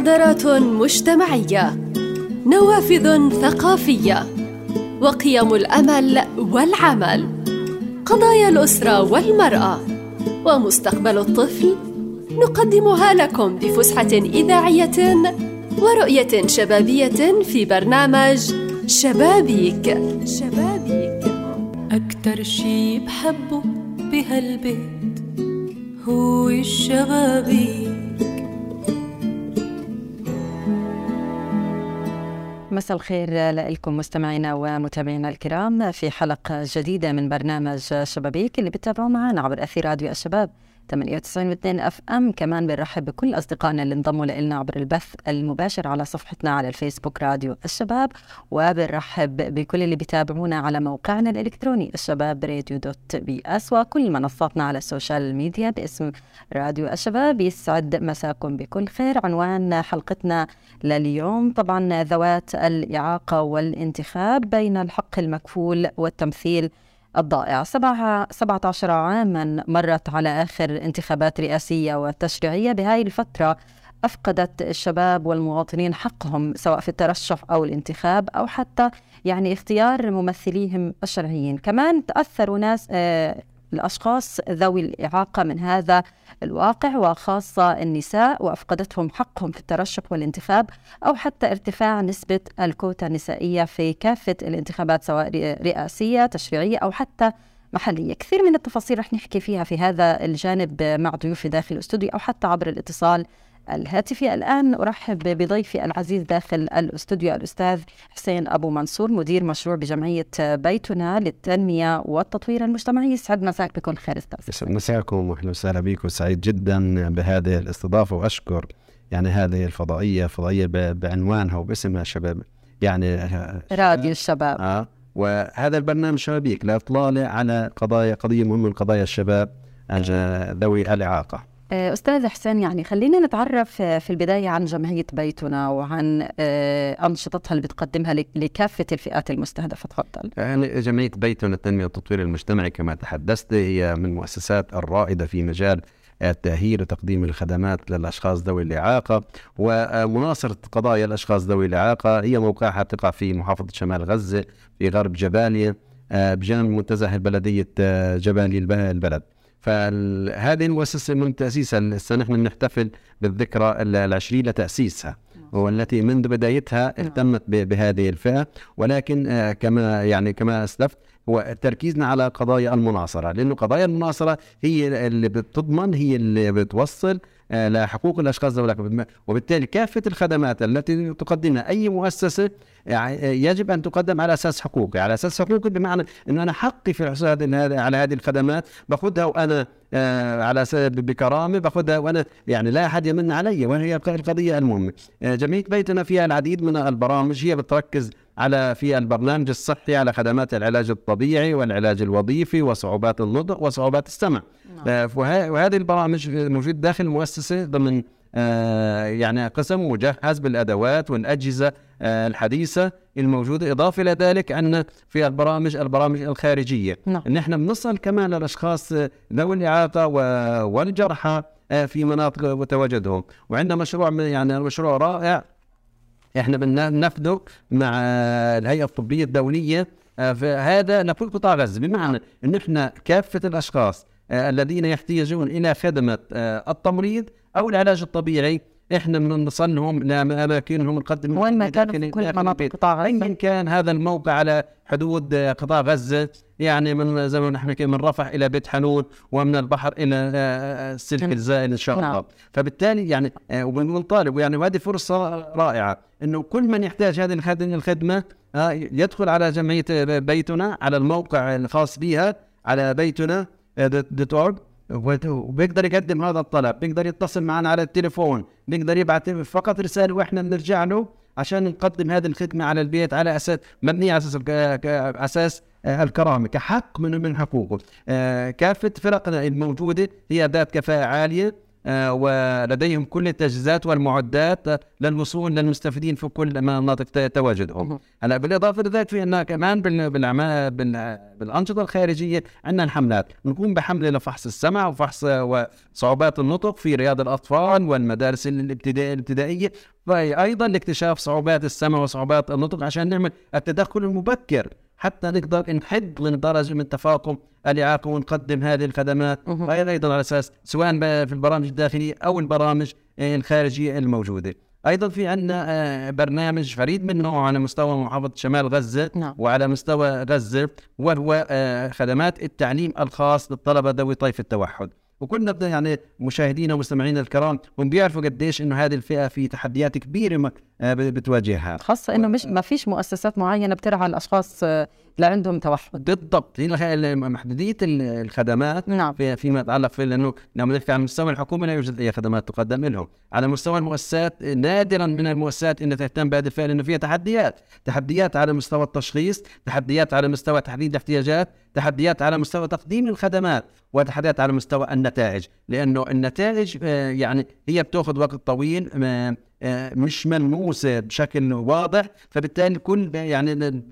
مبادرات مجتمعية نوافذ ثقافية وقيم الأمل والعمل قضايا الأسرة والمرأة ومستقبل الطفل نقدمها لكم بفسحة إذاعية ورؤية شبابية في برنامج شبابيك. شبابيك. أكتر شي بحبه بهالبيت هو الشبابيك. مساء الخير لكم مستمعينا ومتابعينا الكرام في حلقة جديدة من برنامج شبابيك اللي بتتابعوا معنا عبر أثير راديو الشباب. 98 FM. كمان بنرحب بكل أصدقائنا اللي انضموا لنا عبر البث المباشر على صفحتنا على الفيسبوك راديو الشباب وبنرحب بكل اللي بيتابعونا على موقعنا الإلكتروني الشباب راديو dot PS وكل منصاتنا على ال social media باسم راديو الشباب. يسعد مساكم بكل خير. عنوان حلقتنا لليوم طبعا ذوات الإعاقة والانتخاب بين الحق المكفول والتمثيل الضائع. 17 عاما مرت على آخر انتخابات رئاسية وتشريعية. بهاي الفترة أفقدت الشباب والمواطنين حقهم سواء في الترشح أو الانتخاب أو حتى يعني اختيار ممثليهم الشرعيين. كمان تأثروا ناس آه، الأشخاص ذوي الإعاقة من هذا الواقع وخاصة النساء وأفقدتهم حقهم في الترشح والانتخاب أو حتى ارتفاع نسبة الكوتا النسائية في كافة الانتخابات سواء رئاسية تشريعية أو حتى محلية. كثير من التفاصيل رح نحكي فيها في هذا الجانب مع ضيوفي داخل الأستوديو أو حتى عبر الاتصال الهاتفي الآن. أرحب بضيفي العزيز داخل الاستوديو الأستاذ حسين أبو منصور مدير مشروع بجمعية بيتنا للتنمية والتطوير المجتمعي. يسعد مساك بكل خير أستاذ. مساكم وأهلا وسهلا بكم سعيد جدا بهذه الاستضافة وأشكر يعني هذه الفضائية فضائية بعنوانها وباسمها شباب يعني راديو الشباب. آه وهذا البرنامج شبابيك لإطلالة على قضايا قضية مهمة من قضايا الشباب ذوي الإعاقة. أستاذ حسين يعني خلينا نتعرف آه، في البداية عن جمعية بيتنا وعن آه، أنشطتها اللي بتقدمها لكافة الفئات المستهدفة. تفضل. يعني جمعية بيتنا التنمية والتطوير المجتمعي كما تحدثت هي من المؤسسات الرائدة في مجال التأهيل وتقديم الخدمات للأشخاص ذوي الإعاقة ومناصرة قضايا الأشخاص ذوي الإعاقة هي موقعها تقع في محافظة شمال غزة في غرب جباليا بجانب منتزه بلدية جبالي البلد. فهذه المؤسسة من تأسيسها. السنة نحن نحتفل بالذكرى العشرين لتأسيسها والتي منذ بدايتها نعم. اهتمت بهذه الفئة. ولكن آه، كما يعني كما أسلفت هو تركيزنا على قضايا المناصرة. لأنه قضايا المناصرة هي اللي بتضمن هي اللي بتوصل آه، لحقوق الأشخاص. ذوي وبالتالي كافة الخدمات التي تقدمها أي مؤسسة يعني يجب أن تقدم على أساس حقوقي، على أساس حقوقي بمعنى انه أنا حقي في الحصول على هذه الخدمات باخذها وأنا آه على بكرامة باخذها وأنا يعني لا أحد يمن علي وهي القضية المهمة. آه جمعيه بيتنا فيها العديد من البرامج هي بتركز على في البرنامج الصحي على خدمات العلاج الطبيعي والعلاج الوظيفي وصعوبات النطق وصعوبات السمع نعم. آه، وهذه البرامج موجود داخل المؤسسه ضمن يعني قسم مجهز بالأدوات والاجهزه آه الحديثة الموجودة إضافة إلى ذلك عندنا في البرامج البرامج الخارجية. نعم. ان إحنا بنصل كمان للأشخاص ذوي الاعاقه والجرحى آه في مناطق تواجدهم وعندنا مشروع يعني مشروع رائع. إحنا بننفذه مع الهيئة الطبية الدولية. آه، فهذا لكل قطاع غزة. بمعنى ان إحنا كافة الأشخاص آه، الذين يحتاجون إلى خدمة آه، التمريض أو العلاج الطبيعي. إحنا بنوصلهم لاماكنهم نقدم وين ما كانوا في كل مناطق قطاع غزه إن كان هذا الموقع على حدود قطاع غزة يعني من زي ما نحن من رفح إلى بيت حنون ومن البحر إلى السلك نعم. الزائل إن شاء الله. نعم. فبالتالي يعني وبنطالب يعني وهذه فرصة رائعة إنه كل من يحتاج هذه الخدمة آه، يدخل على جمعية بيتنا على الموقع الخاص بها على بيتنا دوت اورج وبيقدر يقدم هذا الطلب بيقدر يتصل معنا على التليفون بيقدر يبعث فقط رسالة وإحنا بنرجع له عشان نقدم هذه الخدمة على البيت على أساس مبنية على أساس أساس آه، الكرامة كحق من من حقوقه. آه، كافة فرقنا الموجودة هي ذات كفاءة عالية. ولديهم كل التجهيزات والمعدات آه، للوصول للمستفيدين في كل مناطق تواجدهم. هلا بالإضافة لذلك في عندنا كمان بالأنشطة الخارجية عندنا الحملات. نقوم بحملة لفحص السمع وفحص آه، وصعوبات النطق في رياض الأطفال والمدارس الابتدائية. وأيضا لاكتشاف صعوبات السمع وصعوبات النطق عشان نعمل التدخل المبكر. حتى نقدر نحد من درجه من تفاقم الإعاقة ونقدم هذه الخدمات. وهي أيضا على أساس سواء في البرامج الداخلية أو البرامج الخارجية الموجودة. أيضا في عندنا آه، برنامج فريد من نوعه على مستوى محافظة شمال غزة نعم. وعلى مستوى غزة وهو آه، خدمات التعليم الخاص للطلبة ذوي طيف التوحد. وكنا بدنا يعني مشاهدينا ومستمعينا الكرام هم بيعرفوا قديش إنه هذه الفئة في تحديات كبيرة بتواجهها. خاصة إنه مش ما فيش مؤسسات معينة بترعى الأشخاص آه، اللي عندهم توحد. بالضبط. هي ال- الخدمات نعم. في فيما يتعلق في لأنه لما نحكي على مستوى الحكومة لا يوجد أي خدمات تقدم لهم، على مستوى المؤسسات نادرا من المؤسسات إنها تهتم بهذه الفئه لأنه فيها تحديات، تحديات على مستوى التشخيص، تحديات على مستوى تحديد الاحتياجات، تحديات على مستوى تقديم الخدمات، وتحديات على مستوى النتائج، لأنه النتائج آه، يعني هي بتأخذ وقت طويل آه، آه، مش ملموسة بشكل واضح، فبالتالي كل يعني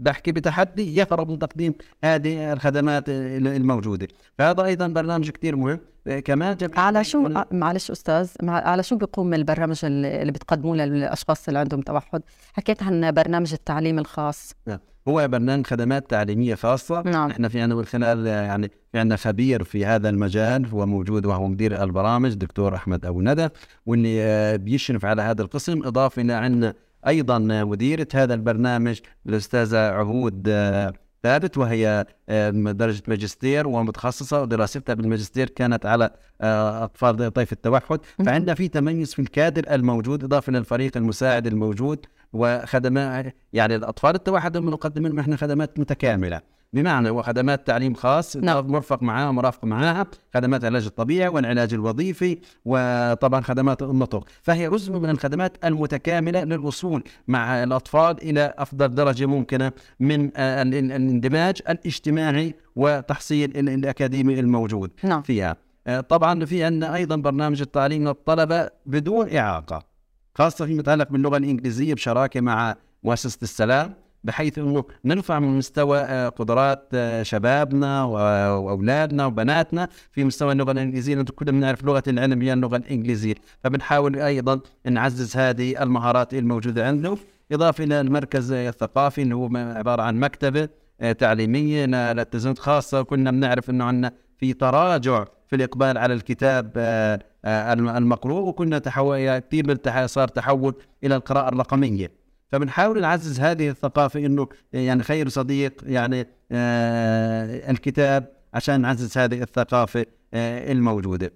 بحكي بتحدي يهرب من تقديم هذه الخدمات الموجودة. فهذا أيضا برنامج كثير مهم. كمان على شو معلش أستاذ مع- على شو بيقوم البرنامج اللي بتقدموه للأشخاص اللي عندهم توحد؟ حكيت عن برنامج التعليم الخاص. هو برنامج خدمات تعليمية خاصة. نعم. إحنا في عندنا من خلال يعني في عندنا خبير في هذا المجال هو موجود وهو مدير البرامج دكتور أحمد أبو ندى. واللي آه، بيشرف على هذا القسم إضافة إلى عندنا أيضا مديرة هذا البرنامج الأستاذة عهود آه، ثابت وهي آه، درجة ماجستير ومتخصصة ودراستها بالماجستير كانت على ذوي طيف التوحد. فعندنا في تميز في الكادر الموجود إضافة للفريق المساعد الموجود. وخدمات يعني الأطفال التوحد هم نقدم لهم إحنا خدمات متكاملة. بمعنى وخدمات تعليم خاص نعم. مرفق معها مرافق معها خدمات العلاج الطبيعي والعلاج الوظيفي وطبعا خدمات النطق. فهي جزء من الخدمات المتكاملة للوصول مع الأطفال إلى أفضل درجة ممكنة من آه، ال- ال- الاندماج الاجتماعي وتحصيل ال- الأكاديمي الموجود نعم. فيها. آه، طبعا في عندنا أيضا برنامج التعليم للطلبة بدون إعاقة. خاصة فيما يتعلق باللغة الإنجليزية بشراكة مع مؤسسه السلام بحيث إنه نرفع من مستوى آه، قدرات آه، شبابنا و- وأولادنا وبناتنا في مستوى اللغة الإنجليزية لأنه كلنا بنعرف لغة العلم هي اللغة الإنجليزية. فبنحاول أيضا نعزز هذه المهارات الموجودة عنده إضافة إلى المركز الثقافي اللي هو عبارة عن مكتبة آه، تعليمية ل- للتزامات خاصة كنا بنعرف إنه عندنا في تراجع في الإقبال على الكتاب آه، آه، الم- المقروء وكنا تحول كثير صار تحول إلى القراءة الرقمية فبنحاول نعزز هذه الثقافة إنه يعني خير صديق يعني آه الكتاب عشان نعزز هذه الثقافة الموجودة.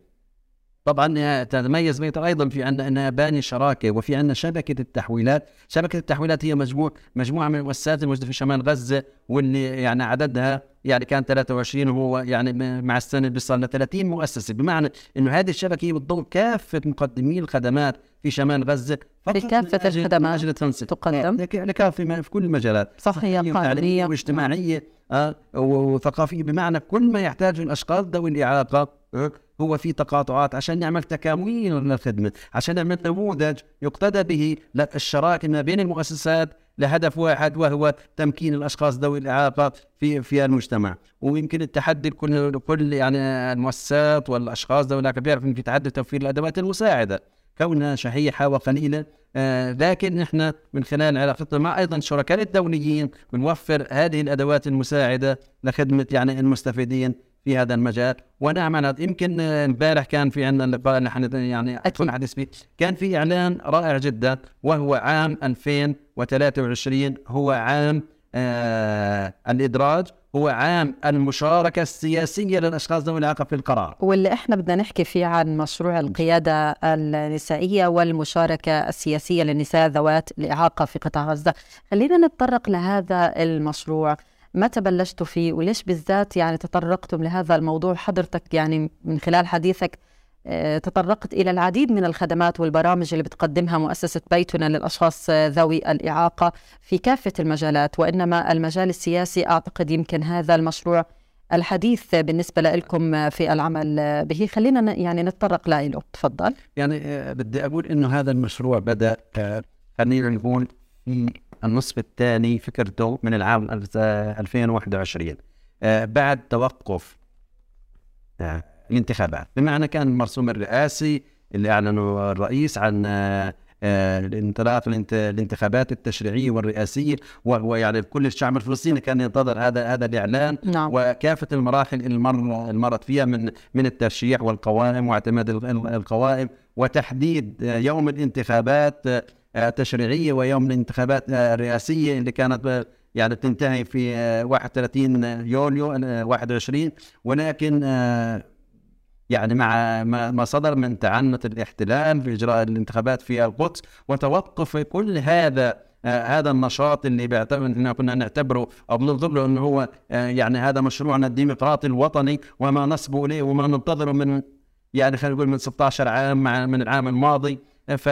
طبعا تتميز ميتر أيضا في عندنا انها باني شراكة وفي عندنا شبكة التحويلات، شبكة التحويلات هي مجموع مجموعة من المؤسسات الموجودة في شمال غزة واللي يعني عددها يعني كان 23 وهو يعني مع السنة بيصل ل 30 مؤسسة بمعنى إنه هذه الشبكة هي بتضم كافة مقدمي الخدمات في شمال غزة في أجل- الخدمات. تقدم. لك- لكافة ما- في كل المجالات صحية وتعليمية قانونية واجتماعية آه وثقافية بمعنى كل ما يحتاجه الأشخاص ذوي الإعاقة آه، هو في تقاطعات عشان نعمل تكامل للخدمة عشان نعمل نموذج يقتدى به للشراكة ما بين المؤسسات لهدف واحد وهو تمكين الأشخاص ذوي الإعاقة في في المجتمع. ويمكن التحدي لكل كل يعني المؤسسات والأشخاص ذوي الإعاقة بيعرف في تحدي توفير الأدوات المساعدة كونها شحيحة وقليلة. آه لكن نحن من خلال علاقتنا مع أيضا الشركاء الدوليين بنوفر هذه الأدوات المساعدة لخدمة يعني المستفيدين في هذا المجال. ونعمل يمكن امبارح كان في عندنا لقاء اللي حن يعني أكون حديث فيه. كان في إعلان رائع جدا وهو عام 2023 هو عام آه الإدراج هو عام المشاركة السياسية للأشخاص ذوي الاعاقه في القرار. واللي إحنا بدنا نحكي فيه عن مشروع القيادة النسائية والمشاركة السياسية للنساء ذوات الإعاقة في قطاع غزة. خلينا نتطرق لهذا المشروع. متى بلشتوا فيه وليش بالذات يعني تطرقتم لهذا الموضوع؟ حضرتك يعني من خلال حديثك آه، تطرقت إلى العديد من الخدمات والبرامج اللي بتقدمها مؤسسة بيتنا للأشخاص آه، ذوي الإعاقة في كافة المجالات وإنما المجال السياسي أعتقد يمكن هذا المشروع الحديث بالنسبة لكم في العمل به. خلينا يعني نتطرق له تفضل. يعني آه، بدي أقول إنه هذا المشروع آه، خلينا نقول في النصف الثاني فكرته من العام ألف- آه، 2021 آه، بعد توقف آه، الانتخابات. بمعنى كان المرسوم الرئاسي اللي أعلنه الرئيس عن آه، آه، الانطلاق الانت- الانتخابات التشريعية والرئاسية و- ويعني كل الشعب الفلسطيني كان ينتظر هذا هذا الإعلان. نعم. وكافة المراحل اللي مر مرت فيها من من الترشيح والقوائم واعتماد ال- ال- القوائم وتحديد آه، يوم الانتخابات آه، تشريعية ويوم الانتخابات آه، الرئاسية اللي كانت يعني تنتهي في آه، 31 يوليو آه، 21 ولكن يعني مع ما صدر من تعنت الاحتلال في إجراء الانتخابات في القدس وتوقف كل هذا هذا النشاط اللي بيعتبر إحنا كنا نعتبره أو بننظر له انه هو يعني هذا مشروعنا الديمقراطي الوطني وما نصبه إليه وما ننتظره من يعني خلينا نقول من 16 عام من العام الماضي. ف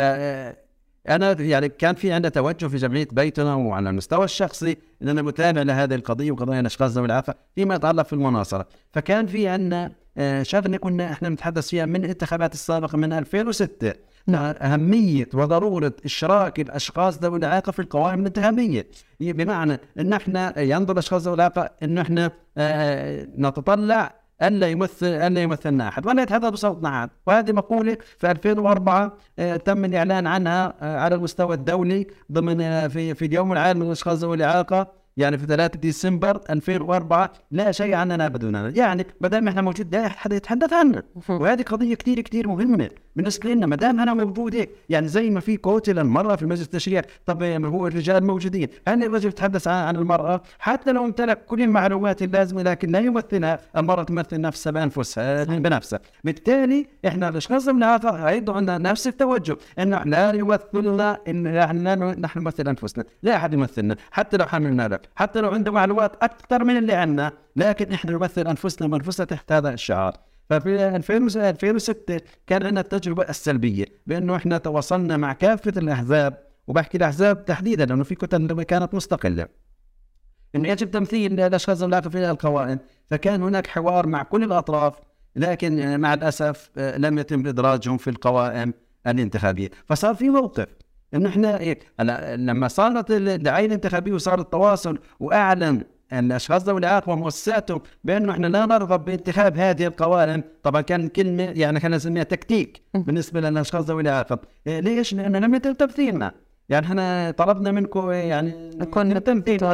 أنا يعني كان في عندنا توجه في جمعية بيتنا وعلى المستوى الشخصي ان أنا متابع لهذه القضية وقضايا الاشخاص ذوي الاعاقه فيما يتعلق في المناصرة. فكان في عندنا آه، شغلة كنا إحنا نتحدث فيها من الانتخابات السابقة من 2006 نعم. أهمية وضرورة إشراك الأشخاص ذوي الإعاقة في القوائم الانتخابية. بمعنى إن إحنا ينظر الاشخاص ذوي الإعاقة انه إحنا آه، نتطلع الا يمثل الا يمثلنا احد ولا يتحدث بصوتنا احد وهذه مقولة في 2004 آه، تم الإعلان عنها آه، على المستوى الدولي ضمن آه، في في اليوم العالمي للأشخاص ذوي الإعاقة يعني في 3 ديسمبر 2004 لا شيء عننا بدوننا يعني ما دام إحنا موجود لا أحد يتحدث عنا وهذه قضية كثير كثير مهمة. بالنسبة لنا ما دام أنا موجود هيك يعني زي ما في كوتا للمراه في مجلس التشريع طب ما هو الرجال موجودين هل الرجل يتحدث عن المرأة حتى لو امتلك كل المعلومات اللازمة لكن لا يمثلها المرأة تمثل نفسها بأنفسها بنفسها. بالتالي إحنا الاشخاص من هذا أيضا عندنا نفس التوجه إنه إحنا لا يمثلنا إن إحنا نحن نمثل أنفسنا لا أحد يمثلنا حتى لو حملنا له حتى لو عنده معلومات أكثر من اللي عندنا لكن إحنا نمثل أنفسنا وأنفسنا تحت هذا الشعار. ففي 2000 2006 كان عندنا التجربة السلبية بأنه إحنا تواصلنا مع كافة الأحزاب وبحكي الأحزاب تحديدا لأنه في كتل كانت مستقلة. انه يجب تمثيل الأشخاص الملاقى في القوائم فكان هناك حوار مع كل الأطراف لكن مع الأسف آه، لم يتم إدراجهم في القوائم الانتخابية. فصار في موقف انه إحنا إيه، هلا لما صارت الدعايه الانتخابية وصار التواصل وأعلن الاشخاص ذوي الاعاقه ومؤسساتهم بانه إحنا لا نرغب بانتخاب هذه القوائم طبعا كان كلمه يعني خلينا نسميها تكتيك بالنسبة للاشخاص ذوي الاعاقه ليش؟ لأنه لم يتم تمثيلنا. يعني إحنا طلبنا منكم يعني نكون تمثيل.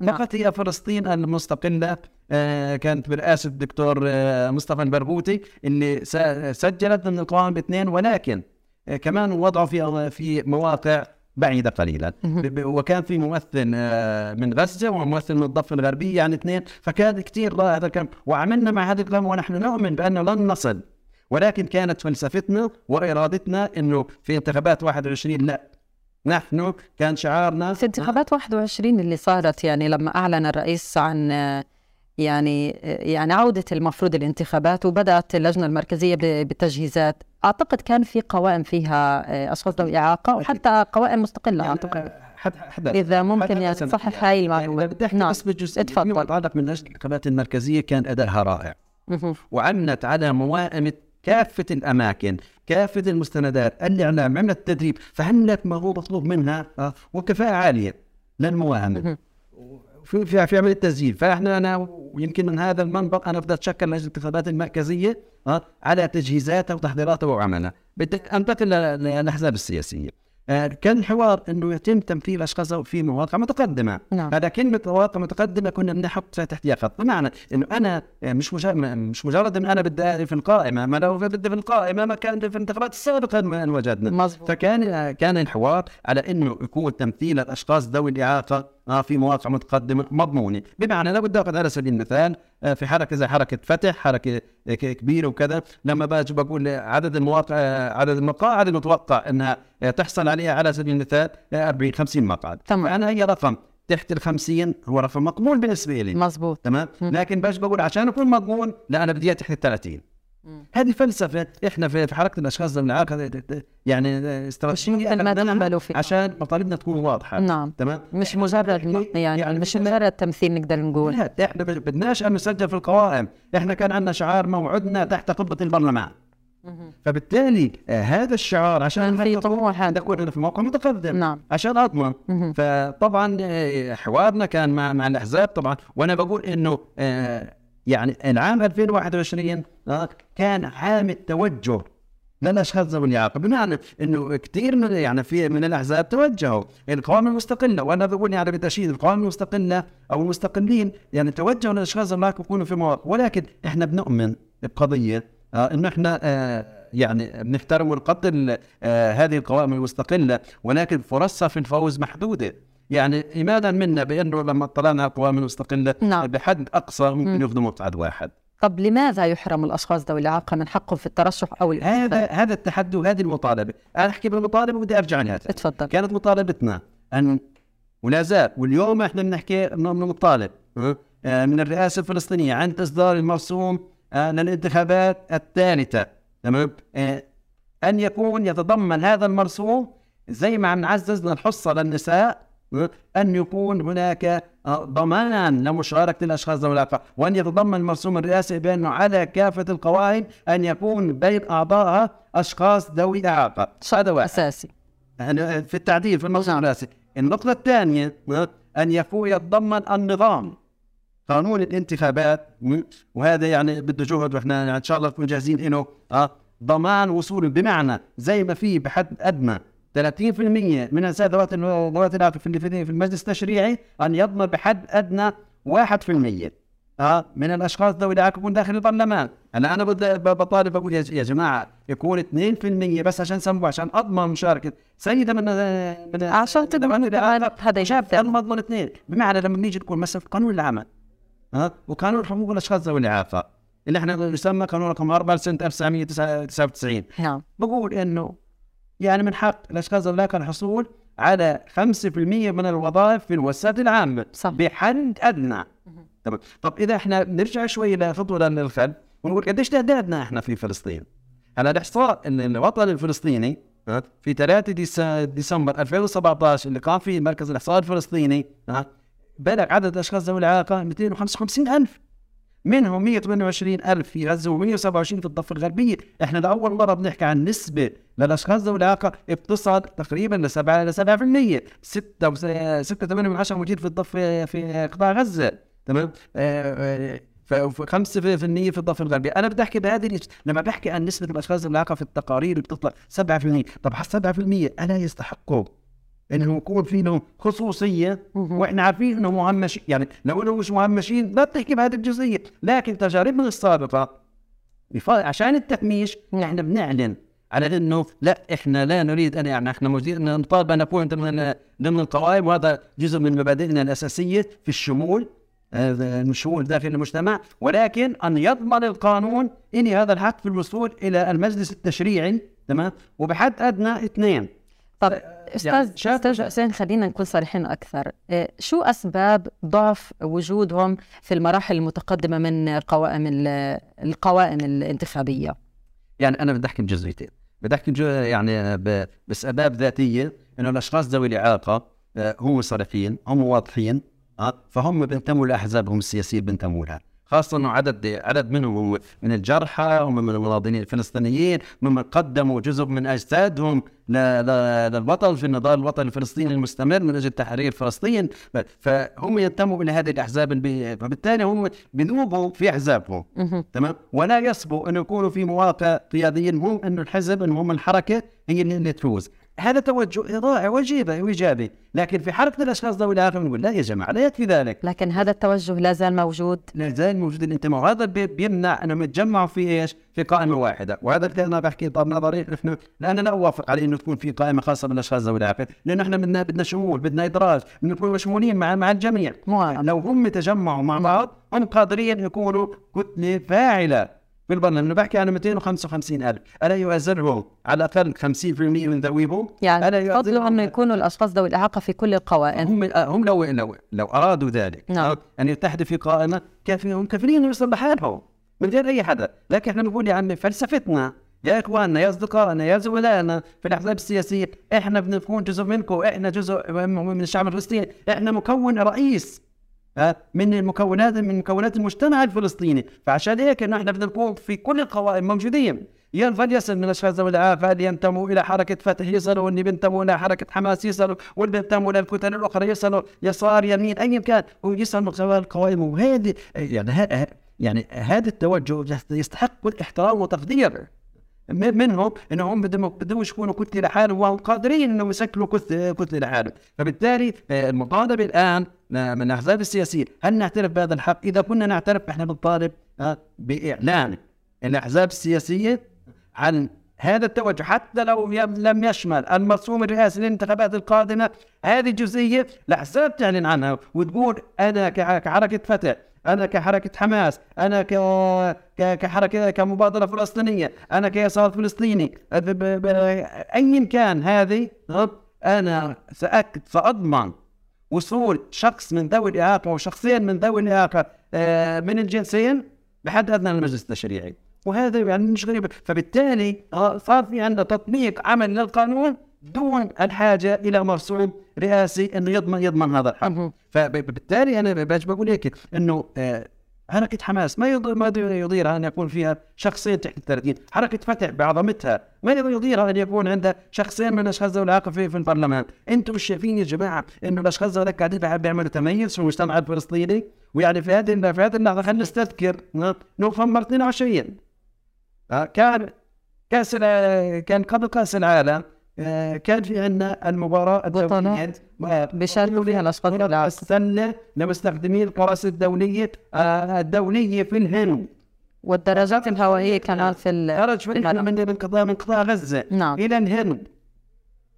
نعم. فقط هي فلسطين المستقلة. آه، كانت برئاسه الدكتور آه، مصطفى البرغوثي اللي سجلت من القوائم باثنين ولكن آه، كمان وضعوا في في مواقع بعيدة قليلا. وكان في ممثل آه، من غزة وممثل من الضفة الغربية يعني اثنين. فكان كثير هذا الكلام. وعملنا مع هذا الكلام ونحن نؤمن بأنه لن نصل. ولكن كانت فلسفتنا وإرادتنا أنه في انتخابات 21 لا. نحن كان شعارنا في انتخابات 21 اللي صارت يعني لما أعلن الرئيس عن آه، يعني آه، يعني عودة المفروض الانتخابات وبدأت اللجنة المركزية ب- بالتجهيزات أعتقد كان في قوائم فيها آه، أشخاص ذوي إعاقة وحتى قوائم مستقلة أعتقد حد حد إذا ممكن يعني تصحح هاي المعلومة بدي أحكي نعم. بس بالجزء اتفضل. يتعلق من أجل الانتخابات المركزية كان ادائها رائع. وعملت على موائمة كافة الأماكن كافة المستندات الإعلام عملت تدريب فعملت ما هو مطلوب منها آه، وكفاءة عالية للموائمة مهم. في في في عملية تسجيل. فإحنا أنا ويمكن من هذا المنبر أنا بدي أتشكر لجنة الانتخابات المركزية على تجهيزاتها وتحضيراتها وعملها. بدي انتقل لل- للأحزاب السياسية. آه، كان الحوار إنه يتم تمثيل أشخاص في مواقع متقدمة. نعم. هذا كلمه مواقع متقدمة كنا بنحط تحتها خط. بمعنى إنه أنا مش مجرد مش مجرد ان أنا بدي في القائمة ما لو بدي في القائمة ما كان في الانتخابات السابقة ما وجدنا. مظبوط. فكان كان الحوار على إنه يكون تمثيل الاشخاص ذوي الإعاقة في مواقع متقدمه مضمونة، بمعنى لو بدي اخذ على سبيل المثال آه، في حركة زي حركة فتح حركة ك- كبيرة وكذا. لما باجي بقول عدد المواقع آه، عدد المقاعد المتوقع أنها آه، تحصل عليها على سبيل المثال آه، 40 50 مقعد. تمام. فانا أي رقم تحت ال 50 هو رقم مقبول بالنسبة لي. مظبوط. تمام؟ لكن باجي بقول عشان أكون مضمون لا أنا بدي تحت ال 30 هذه فلسفة إحنا في حركة الأشخاص ذوي الاعاقه يعني استراتيجية تعملوا فيها. عشان مطالبنا تكون واضحة. نعم. تمام؟ مش مجرد يعني, يعني مش مجرد تمثيل نقدر نقول. لا إحنا بدناش أن نسجل في القوائم إحنا كان عندنا شعار موعدنا تحت قبه البرلمان. فبالتالي آه هذا الشعار عشان في طموح. هذا. نكون في موقع متقدم. نعم. عشان أضمن. فطبعا آه، حوارنا كان مع مع الأحزاب طبعا. وأنا بقول إنه آه، يعني العام 2021 آه، كان عام التوجه. للاشخاص ذوي الاعاقه بمعنى إنه كثير من يعني في من الأحزاب توجهوا. القوائم المستقله وأنا بقول يعني بالتشديد القوائم المستقله أو المستقلين يعني توجهوا للاشخاص ذوي الاعاقه يكونوا في مواقع ولكن إحنا بنؤمن بقضية آه إنه إحنا آه يعني بنحترم ونقدر آه هذه القوائم المستقلة. ولكن فرصها في الفوز محدودة. يعني إيمانا منا بأنه لما اطلعنا على القوائم المستقله نعم. بحد أقصى ممكن يخدموا مقعد واحد. طب لماذا يحرم الأشخاص ذوي الإعاقة من حقهم في الترشح أو هذا هذا التحدي وهذه المطالبة. أنا أحكي بالمطالبة وبدي أرجع لها. اتفضل. كانت مطالبتنا ان ولا زال واليوم إحنا بنحكي بنطالب آه، من الرئاسة الفلسطينية عن إصدار المرسوم آه، للانتخابات الثالثة. تمام؟ آه، أن يكون يتضمن هذا المرسوم زي ما عم نعزز الحصه للنساء آه، أن يكون هناك آه، ضمان لمشاركه الاشخاص ذوي الاعاقه وأن يتضمن المرسوم الرئاسي بأنه على كافة القوائم أن يكون بين اعضائها أشخاص ذوي اعاقه هذا واحد. أساسي. يعني في التعديل في الموضوع الرئاسي. النقطة الثانية أن يكون يتضمن النظام قانون الانتخابات وهذا يعني بده جهد وإحنا يعني إن شاء الله نكون جاهزين له آه ضمان وصول بمعنى زي ما في بحد أدنى 30% من النساء ذوات ذوات الاعاقه في في المجلس التشريعي أن يضمن بحد أدنى 1% آه من الأشخاص ذوي الاعاقه يكون داخل البرلمان أنا أنا بطالب بقول يا جماعة يكون 2% بس عشان سموا عشان أضمن مشاركة. سيدة من من عشان تضمن هذا شاب. أنا بضمن اثنين. بمعنى لما بنيجي نقول مثلا في قانون العمل ها وقانون حقوق الأشخاص ذوي الاعاقه اللي إحنا يسمى قانون رقم 4 لسنة 1999 نعم. بقول إنه يعني من حق الأشخاص الاعاقه الحصول على 5% من الوظائف في المؤسسات العامة صح. بحد أدنى. تمام. طب إذا إحنا نرجع شوي لخطوه للخلف ونقول قديش تعدادنا إحنا في فلسطين؟ على الإحصاء إن الوطن الفلسطيني في 3 ديس- ديسمبر 2017 اللي قام فيه مركز الإحصاء الفلسطيني بلغ عدد الأشخاص ذوي الاعاقه 255 ألف. منهم 128 ألف في غزة و127 في الضفة الغربية. إحنا لأول مرة بنحكي عن نسبة للأشخاص ذوي الإعاقة بتصل تقريبا ل 7 ل 7% 6 6 8 من 10 موجود في الضفة في قطاع غزة. تمام؟ آه، آه، ف 5% في الضفة الغربية. أنا بدي أحكي بهذه النس- لما بحكي عن نسبة الأشخاص ذوي الإعاقة في التقارير بتطلع 7% طب هال 7% ألا يستحقوا؟ انه يكون في لهم خصوصيه وإحنا عارفين إنه مهمشين يعني لو انهم مش مهمشين لا بتحكي بهذه الجزئية لكن تجاربنا السابقة عشان التهميش إحنا بنعلن على إنه لا إحنا لا نريد ان يعني إحنا موجودين ان نطالب أن نكون ضمن ضمن القوائم وهذا جزء من مبادئنا الأساسية في الشمول الشمول داخل المجتمع. ولكن أن يضمن القانون إني هذا الحق في الوصول إلى المجلس التشريعي تمام؟ وبحد أدنى اثنين طب يعني أستاذ شاف- أستاذ حسين خلينا نكون صريحين أكثر. إيه، شو أسباب ضعف وجودهم في المراحل المتقدمة من قوائم ال- القوائم الانتخابية؟ يعني أنا بدي أحكي بجزئيتين. بدي أحكي يعني بأسباب ذاتية إنه الأشخاص ذوي الإعاقة آه، هم صريحين هم واضحين آه، فهم بينتموا لأحزابهم السياسية بينتموا لها. خاصة إنه عدد عدد منهم هم من الجرحى هم من المناضلين الفلسطينيين ممن قدموا جزء من أجسادهم ل- ل- للوطن في النضال الوطني الفلسطيني المستمر من أجل تحرير فلسطين. فهم ينتموا إلى هذه الأحزاب فبالتالي هم بذوبوا في أحزابهم. تمام؟ ولا يصبوا انه يكونوا في مواقع قيادية. المهم انه الحزب المهم الحركة هي اللي تفوز. هذا توجه رائع وايجابي وإيجابي. لكن في حركة الأشخاص ذوي الاعاقه بنقول لا يا جماعة لا يكفي ذلك. لكن هذا التوجه لا زال موجود. لا زال موجود. الانتماء وهذا بي- بيمنع انهم يتجمعوا في إيش؟ في قائمة واحدة. وهذا اللي أنا بحكي طب نظري نحن لا أنا لا أوافق على أنه تكون في قائمة خاصة بالأشخاص ذوي الاعاقه لأنه إحنا بدنا بدنا شمول بدنا إدراج بدنا نكون مشمولين مع مع الجميع. لو هم تجمعوا مع بعض هم قادرين يكونوا كتلة فاعلة. في البرلمان أنا بحكي عن 255 ألف. ألا يؤازرهم على الأقل 50% من ذويهم يعني ألا فضلوا يؤازرهم انه يكونوا الأشخاص ذوي الإعاقة في كل القوائم. هم هم لو لو لو أرادوا ذلك نعم. أن يتحدوا في قائمة كافي هم كافيين يوصل لحالهم من غير أي حدا. لكن إحنا بنقول يا عمي فلسفتنا يا إخواننا يا أصدقائنا يا زملائنا في الأحزاب السياسية إحنا بنكون جزء منكم إحنا جزء من الشعب الفلسطيني إحنا مكون رئيس. من المكونات من مكونات المجتمع الفلسطيني. فعشان هيك انه إحنا بدنا نكون في كل القوائم موجودين. ين فليصل من الأشخاص ذوي الاعاقه اللي ينتموا إلى حركة فتح يصلوا واللي بينتموا إلى حركة حماس يصلوا واللي بينتموا إلى الكتل الأخرى يصلوا يسار يمين ايا كان. ويصلوا سواء القوائم. وهذه يعني ها يعني هذا التوجه يستحق الاحترام والتقدير. م- منهم إنهم بدهم بدهم يكونوا كتلة لحالهم وهم قادرين إنهم يشكلوا كت- كتلة لحالهم، فبالتالي آه، المطالبه الآن آه، من الأحزاب السياسية هل نعترف بهذا الحق؟ إذا كنا نعترف إحنا بنطالب آه، بإعلان الأحزاب السياسية عن هذا التوجه حتى لو لم يشمل المرسوم الرئاسي للانتخابات القادمة هذه جزئية الاحزاب تعلن عنها وتقول أنا كح- كحركه فتح أنا كحركة حماس أنا ك... ك... كحركة كمبادرة فلسطينية أنا كيسار فلسطيني. ب... ب... ب... ايا كان هذه أنا سأكد سأضمن وصول شخص من ذوي الإعاقة وشخصين من ذوي الإعاقة آه، من الجنسين بحد أدنى للمجلس التشريعي. وهذا يعني مش غريب. فبالتالي آه، صار في عندنا تطبيق عمل للقانون دون الحاجة إلى مرسوم رئاسي إنه يضمن يضمن هذا الحق. فبالتالي أنا باجي بقول هيك إنه آه، حركة حماس ما يض- ما يضيرها أن يكون فيها شخصين تحت ال 30 حركة فتح بعظمتها ما يضيرها أن يكون عندها شخصين من الاشخاص ذوي الاعاقة في, في البرلمان. أنتم مش شايفين يا جماعة إنه الأشخاص ذوي قاعدين بيع- بيعملوا تميز في المجتمع الفلسطيني؟ ويعني في هذه في هذه اللحظة خلينا نستذكر نوفمبر 22 آه، كان كأس كان قبل كأس العالم كان في عندنا المباراة الدولية آه، بيشاركوا فيها الأشخاص. السلة لمستخدمي الكراسي الدولية آه، الدولية في الهند والدرجات الهوائية كانت في ال- خرج من نعم. من قطاع غزة نعم. إلى الهند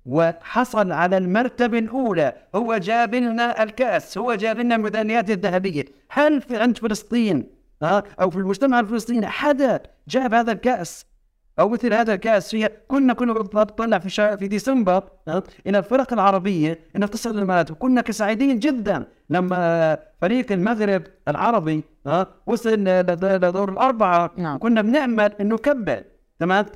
وحصل على المرتبة الأولى هو جاب لنا الكأس هو جاب لنا الميداليات الذهبية هل في عند فلسطين أو في المجتمع الفلسطيني حدا جاب هذا الكأس أو مثل هذا الكأس فيها كنا كنا بنطلع في شهر في ديسمبر ها، إلى الفرق العربية إنها تصل للمرات وكنا كسعيدين جدا لما فريق المغرب العربي وصل لد- لدور الأربعة. نعم. وكنا بنأمل إنه كمل تمام؟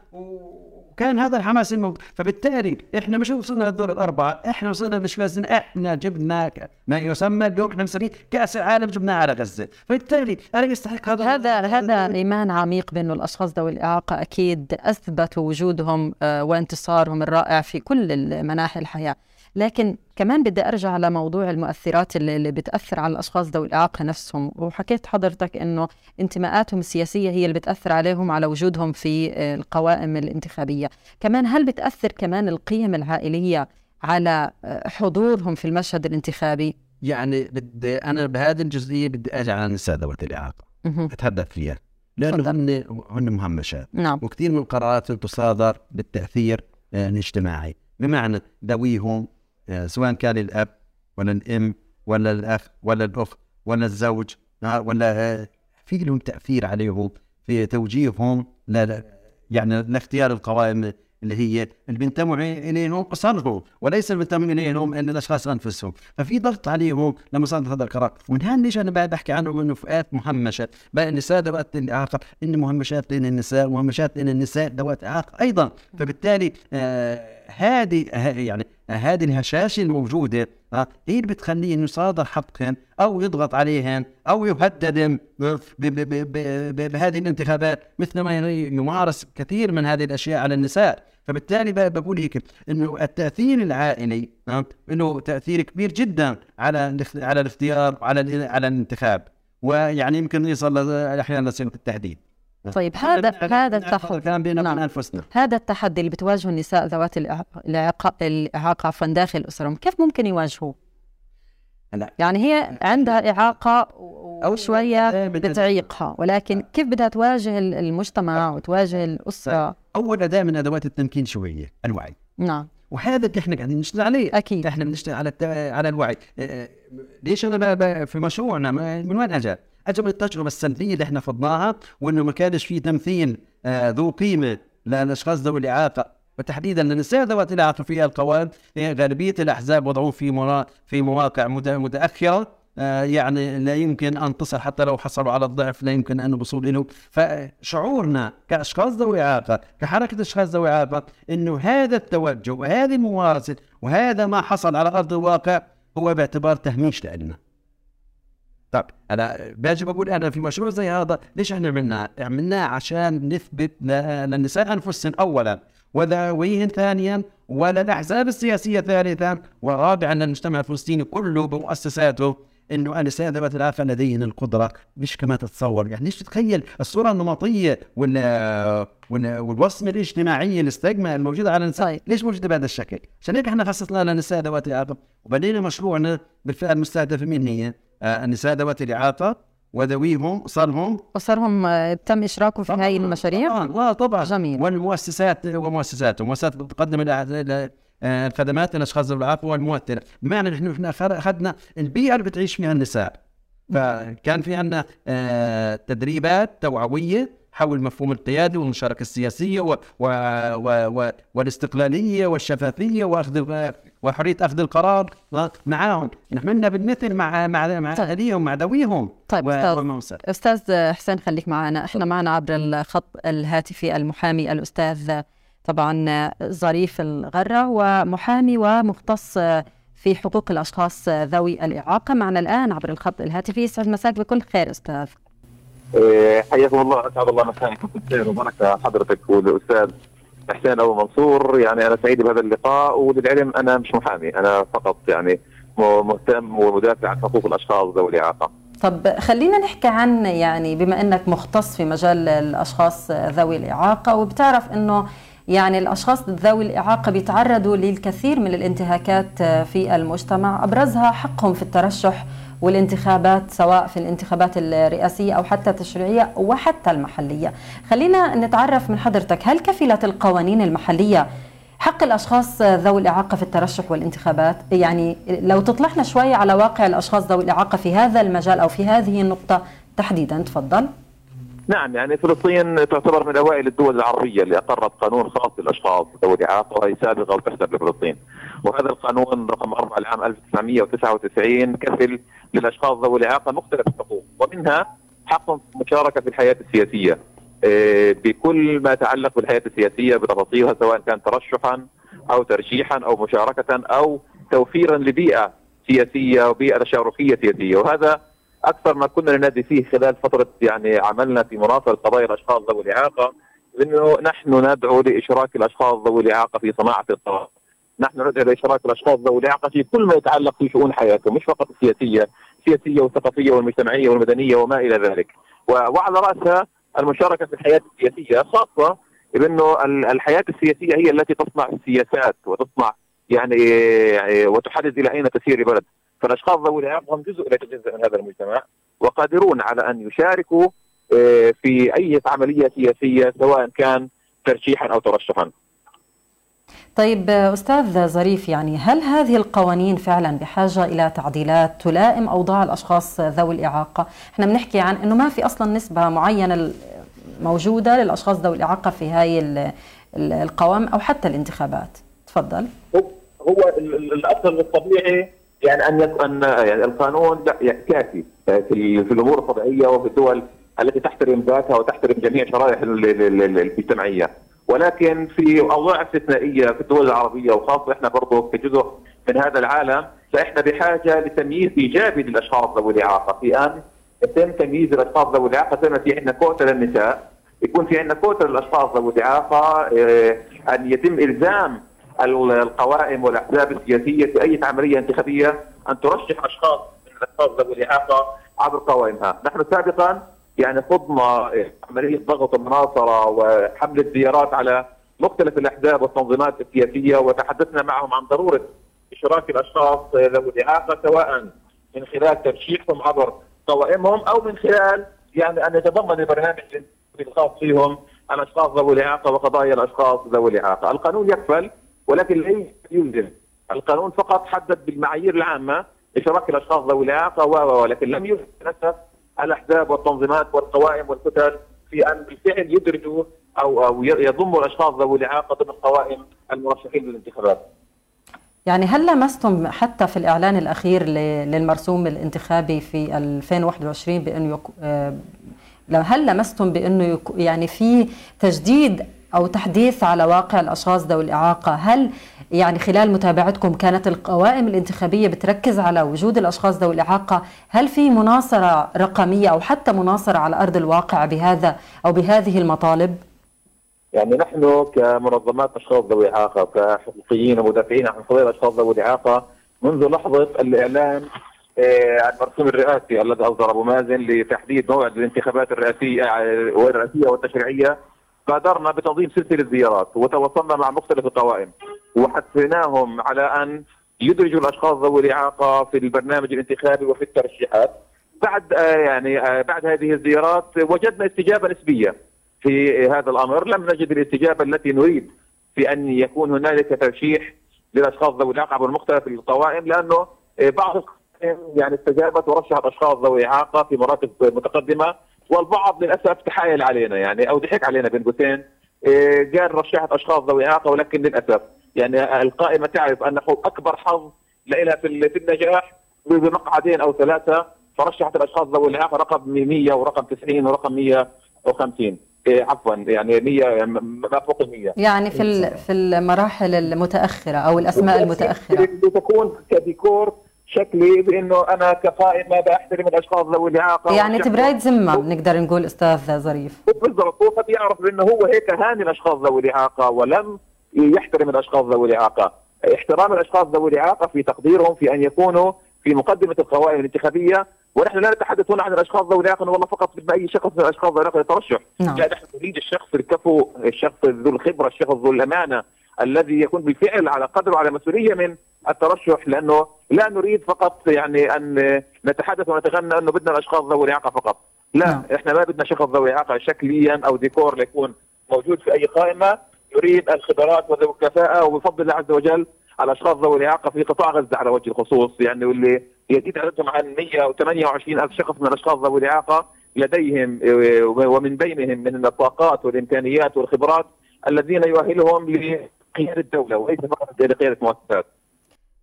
وكان هذا الحماس الموجود. فبالتالي إحنا مش وصلنا للدور الأربعة إحنا وصلنا مش بس إحنا جبنا ما يسمى اليوم إحنا مسميه كأس العالم جبناه على غزة. فبالتالي أنا يستحق هذا هذا هذا إيمان عميق بانه الأشخاص ذوي الإعاقة أكيد أثبتوا وجودهم آه، وانتصارهم الرائع في كل مناحي الحياة. لكن كمان بدي أرجع على موضوع المؤثرات اللي اللي بتأثر على الأشخاص ذوي الإعاقة نفسهم. وحكيت حضرتك إنه انتماءاتهم السياسية هي اللي بتأثر عليهم على وجودهم في آه، القوائم الانتخابية. كمان هل بتأثر كمان القيم العائلية على آه، حضورهم في المشهد الانتخابي؟ يعني بدي أنا بهذه الجزئية بدي أجي على النساء ذوات الإعاقة. أتحدث فيها. لأنه. هن هن مهمشات. نعم. وكثير من القرارات تصادر بالتأثير آه، الاجتماعي. بمعنى ذويهم سواء كان الاب ولا الأم ولا الأخ ولا الأخت ولا الزوج آه، ولا آه، في لهم تأثير عليهم في توجيههم لا يعني لاختيار القوائم اللي هي اللي بينتموا إليهم اسرهم وليس اللي بينتموا إليهم ان الأشخاص أنفسهم. ففي ضغط عليهم لما صادر هذا القرار. ومن هون ليش أنا بعد بحكي عنهم إنه فئات مهمشة. بقى النساء ذوات الاعاقه إن مهمشات لأن النساء مهمشات لأن النساء ذوات اعاقه أيضا. فبالتالي آه هذه يعني هذه الهشاشه الموجودة هي اللي بتخليه إنه يصادر حقهم أو يضغط عليهم أو يهددهم بهذه الانتخابات مثل ما يمارس كثير من هذه الأشياء على النساء. فبالتالي بقول هيك إنه التأثير العائلي إنه تأثير كبير جدا على على الاختيار وعلى ال- على الانتخاب. ويعني يمكن يصل أحيانا لصيغة التهديد. طيب هذا هذا التحدي نعم. هذا التحدي اللي بتواجهه النساء ذوات الإعاقة الإعاقة عفوا داخل أسرهم كيف ممكن يواجهوه؟ هلا يعني هي عندها إعاقة أو شوية دائماً- بتعيقها ولكن كيف بدها تواجه ال- المجتمع وتواجه الأسرة؟ اول اداه من أدوات التمكين شوية الوعي. نعم. وهذا اللي إحنا قاعدين نشتغل عليه. أكيد. إحنا بنشتغل على الت... على الوعي. آه، ليش أنا ب... في مشروعنا من وين اجى؟ من التجربه السلبيه اللي إحنا خضناها وإنه ما كانش في تمثيل آه ذو قيمة للاشخاص ذوي الاعاقه وتحديدا للنساء ذوات الاعاقه في القوائم هي غالبية الأحزاب وضعوه في. في مواقع مت... متأخرة آه، يعني لا يمكن أن تصل حتى لو حصلوا على الضعف لا يمكن أن الوصول له فشعورنا كأشخاص ذوي اعاقه كحركة أشخاص ذوي اعاقه إنه هذا التوجه وهذه الممارسه وهذا ما حصل على أرض الواقع هو باعتبار تهميش لنا طب أنا باجي بقول أنا في مشروع زي هذا ليش إحنا عملناه؟ عملناه عشان نثبت للنساء انفسهن اولا وذويهن ثانيا وللاحزاب السياسية ثالثا ورابعا للمجتمع الفلسطيني كله بمؤسساته إنه النساء ذوات الاعاقه لديهن القدرة مش كما تتصور يعني ليش تتخيل الصورة النمطية وال والوصمه الاجتماعيه الاستجمة الموجوده على النساء. ليش موجوده بهذا الشكل؟ عشان هيك إحنا خصصنا للنساء ذوات الاعاقه وبدينا مشروعنا بالفئة المستهدفة مين هي؟ آه النساء ذوات الإعاقة وذويهم صارهم وصارهم آه، تم اشراكهم في هذه المشاريع؟ طبعا طبعا. جميل. والمؤسسات ومؤسسات ومؤسسات بتقدم آه، الخدمات للأشخاص ذوي الإعاقة والممثله بمعنى نحن أخذنا البيئة اللي بتعيش فيها النساء. فكان في عندنا آه، تدريبات توعوية حول مفهوم القيادة والمشاركة السياسية و و و و والاستقلالية والشفافية واخذ وحرية أخذ القرار. معاهم. نحن بالمثل مع مع مع طيب. اهاليهم مع ذويهم. طيب أستاذ. أستاذ حسين خليك معنا. إحنا معنا عبر الخط الهاتفي المحامي الأستاذ طبعا ظريف الغرة ومحامي ومختص في حقوق الأشخاص ذوي الإعاقة. معنا الآن عبر الخط الهاتفي يسعد مساك بكل خير أستاذ. حياكم الله أسعد الله مساكم بالخير وبركه حضرتك والأستاذ حسين أبو منصور يعني أنا سعيد بهذا اللقاء وللعلم أنا مش محامي أنا فقط يعني مهتم ومدافع عن حقوق الأشخاص ذوي الإعاقة. طب خلينا نحكي عن يعني بما إنك مختص في مجال الأشخاص ذوي الإعاقة وبتعرف إنه يعني الأشخاص ذوي الإعاقة بيتعرضوا للكثير من الانتهاكات في المجتمع أبرزها حقهم في الترشح والانتخابات سواء في الانتخابات الرئاسية أو حتى التشريعية وحتى المحلية. خلينا نتعرف من حضرتك هل كفلت القوانين المحلية حق الأشخاص ذوي الإعاقة في الترشح والانتخابات؟ يعني لو تطلعنا شوي على واقع الأشخاص ذوي الإعاقة في هذا المجال أو في هذه النقطة تحديدا تفضل. نعم يعني فلسطين تعتبر من أوائل الدول العربية اللي أقرت قانون خاص للأشخاص ذوي الإعاقة وهي سابقه وتحسب لفلسطين. وهذا القانون رقم 4 لعام 1999 كفل للأشخاص ذوي الإعاقة مختلف الحقوق ومنها حق المشاركه في الحياة السياسية آه، بكل ما يتعلق بالحياة السياسية بتفاصيلها سواء كان ترشحا أو ترشيحا أو مشاركة أو توفيرا لبيئة سياسية وبيئة تشاركية سياسية وهذا أكثر ما كنا ننادي فيه خلال فترة يعني عملنا في مناصره قضايا الأشخاص ذوي الإعاقة إنه نحن ندعو لإشراك الأشخاص ذوي الإعاقة في صناعة القرار. نحن ندعو لإشراك الأشخاص ذوي الإعاقة في كل ما يتعلق في شؤون حياتهم مش فقط السياسية، السياسية والثقافية والمجتمعية والمدنية وما إلى ذلك. وعلى راسها المشاركة في الحياة السياسية خاصة بأنه الحياة السياسية هي التي تصنع السياسات وتصنع يعني وتحدد إلى أين تسير البلد. فالأشخاص ذوي الاعاقه هم جزء لا يتجزأ من هذا المجتمع وقادرون على أن يشاركوا آه، في أي عملية سياسية سواء كان ترشيحا أو ترشحا. طيب أستاذ ظريف يعني هل هذه القوانين فعلا بحاجة إلى تعديلات تلائم أوضاع الأشخاص ذوي الإعاقة؟ إحنا بنحكي عن إنه ما في أصلا نسبة معينة موجودة للأشخاص ذوي الإعاقة في هاي القوائم أو حتى الانتخابات. تفضل. هو الأصل الطبيعي يعني أن يكون يعني القانون كافي في, في الأمور الطبيعية وفي الدول التي تحترم ذاتها وتحترم جميع شرائح المجتمعيه ولكن في أوضاع استثنائية في الدول العربية وخاصة إحنا برضه كجزء من هذا العالم فإحنا بحاجة لتمييز إيجابي للأشخاص ذوي الإعاقة. في آن يتم تمييز الأشخاص ذوي الإعاقة زي ما في عندنا كوتا للنساء. يكون في عندنا كوتا للأشخاص ذوي الإعاقة آه، أن يتم إلزام القوائم والأحزاب السياسية في أي عمليه انتخابية أن ترشح أشخاص من الأشخاص ذوي الاعاقه عبر قوائمها، نحن سابقا يعني خضنا عمليه ضغط المناصرة وحمله زيارات على مختلف الأحزاب والتنظيمات السياسية وتحدثنا معهم عن ضرورة إشراك الأشخاص ذوي الاعاقه سواء من خلال ترشيحهم عبر قوائمهم أو من خلال يعني أن يتضمن البرنامج الخاص فيهم الأشخاص ذوي الاعاقه وقضايا الأشخاص ذوي الاعاقه، القانون يكفل ولكن ليس يلزم القانون فقط حدد بالمعايير العامة اشراك الأشخاص ذوي الإعاقة ولكن لم يلزم الأحزاب والتنظيمات والقوائم والكتل في أن بالفعل يدرجوا أو أو يضموا الأشخاص ذوي الإعاقة ضمن قوائم المرشحين للانتخابات. يعني هل لمستم حتى في الإعلان الأخير للمرسوم الانتخابي في 2021 بأنه يك... آه، هل لمستم بأنه يعني في تجديد أو تحديث على واقع الأشخاص ذوي الإعاقة هل يعني خلال متابعتكم كانت القوائم الانتخابية بتركز على وجود الأشخاص ذوي الإعاقة هل في مناصرة رقمية أو حتى مناصرة على أرض الواقع بهذا أو بهذه المطالب؟ يعني نحن كمنظمات أشخاص ذوي إعاقة كحقوقيين ومدافعين عن قضايا الأشخاص ذوي الإعاقة منذ لحظة الإعلان آه، عن المرسوم الرئاسي الذي أصدر أبو مازن لتحديد موعد الانتخابات الرئاسية آه، والرئاسيه والتشريعية بادرنا بتنظيم سلسلة زيارات وتواصلنا مع مختلف القوائم وحثناهم على أن يدرجوا الأشخاص ذوي الإعاقة في البرنامج الانتخابي وفي الترشيحات. بعد آه، يعني بعد هذه الزيارات وجدنا استجابة نسبية في هذا الأمر. لم نجد الاستجابة التي نريد في أن يكون هنالك ترشيح للأشخاص ذوي الإعاقة المختلف القوائم لأنه بعض يعني استجابت ورشحت أشخاص ذوي إعاقة في مراتب متقدمة والبعض للأسف تحايل علينا يعني أو ضحك علينا بين قوسين. قال رشحت أشخاص ذوي إعاقة ولكن للأسف يعني القائمة تعرف أنه أكبر حظ لها في النجاح بمقعدين أو ثلاثة فرشحت الأشخاص ذوي الإعاقة رقم 100 ورقم 90 ورقم 150 إيه، عفوا يعني 100 يعني ما فوق ال 100 يعني في في المراحل المتأخرة أو الأسماء المتأخرة. تكون كديكور شكلي بإنه أنا كقائمه بحترم الأشخاص ذوي الإعاقة يعني تبرايد ذمة بنقدر نقول أستاذ ظريف. بالضبط هو قد يعرف انه هو هيك هاني الأشخاص ذوي الإعاقة ولم يحترم الأشخاص ذوي الإعاقة. احترام الأشخاص ذوي الإعاقة في تقديرهم في أن يكونوا في مقدمة القوائم الانتخابية ونحن لا نتحدث هنا عن الأشخاص ذوي الإعاقة والله فقط بدنا اي شخص من الأشخاص ذوي الإعاقة يترشح. نعم. لا نحن نريد الشخص الكفو الشخص ذو الخبرة الشخص ذو الأمانة. الذي يكون بالفعل على قدر وعلى مسؤولية من الترشح لأنه لا نريد فقط يعني أن نتحدث ونتغنى أنه بدنا الأشخاص ذوي الإعاقة فقط لا نعم. إحنا ما بدنا شخص ذوي إعاقة شكليا أو ديكور ليكون موجود في أي قائمة نريد الخبرات وذوي الكفاءه وبفضل الله عز وجل الاشخاص ذوي الإعاقة في قطاع غزة على وجه الخصوص يعني واللي يزيد عددهم عن 128 ألف شخص من الأشخاص ذوي الإعاقة لديهم ومن بينهم من الطاقات والإمكانيات والخبرات الذين يؤهلهم لقياده الدولة وليس فقط لقياده مؤسسات.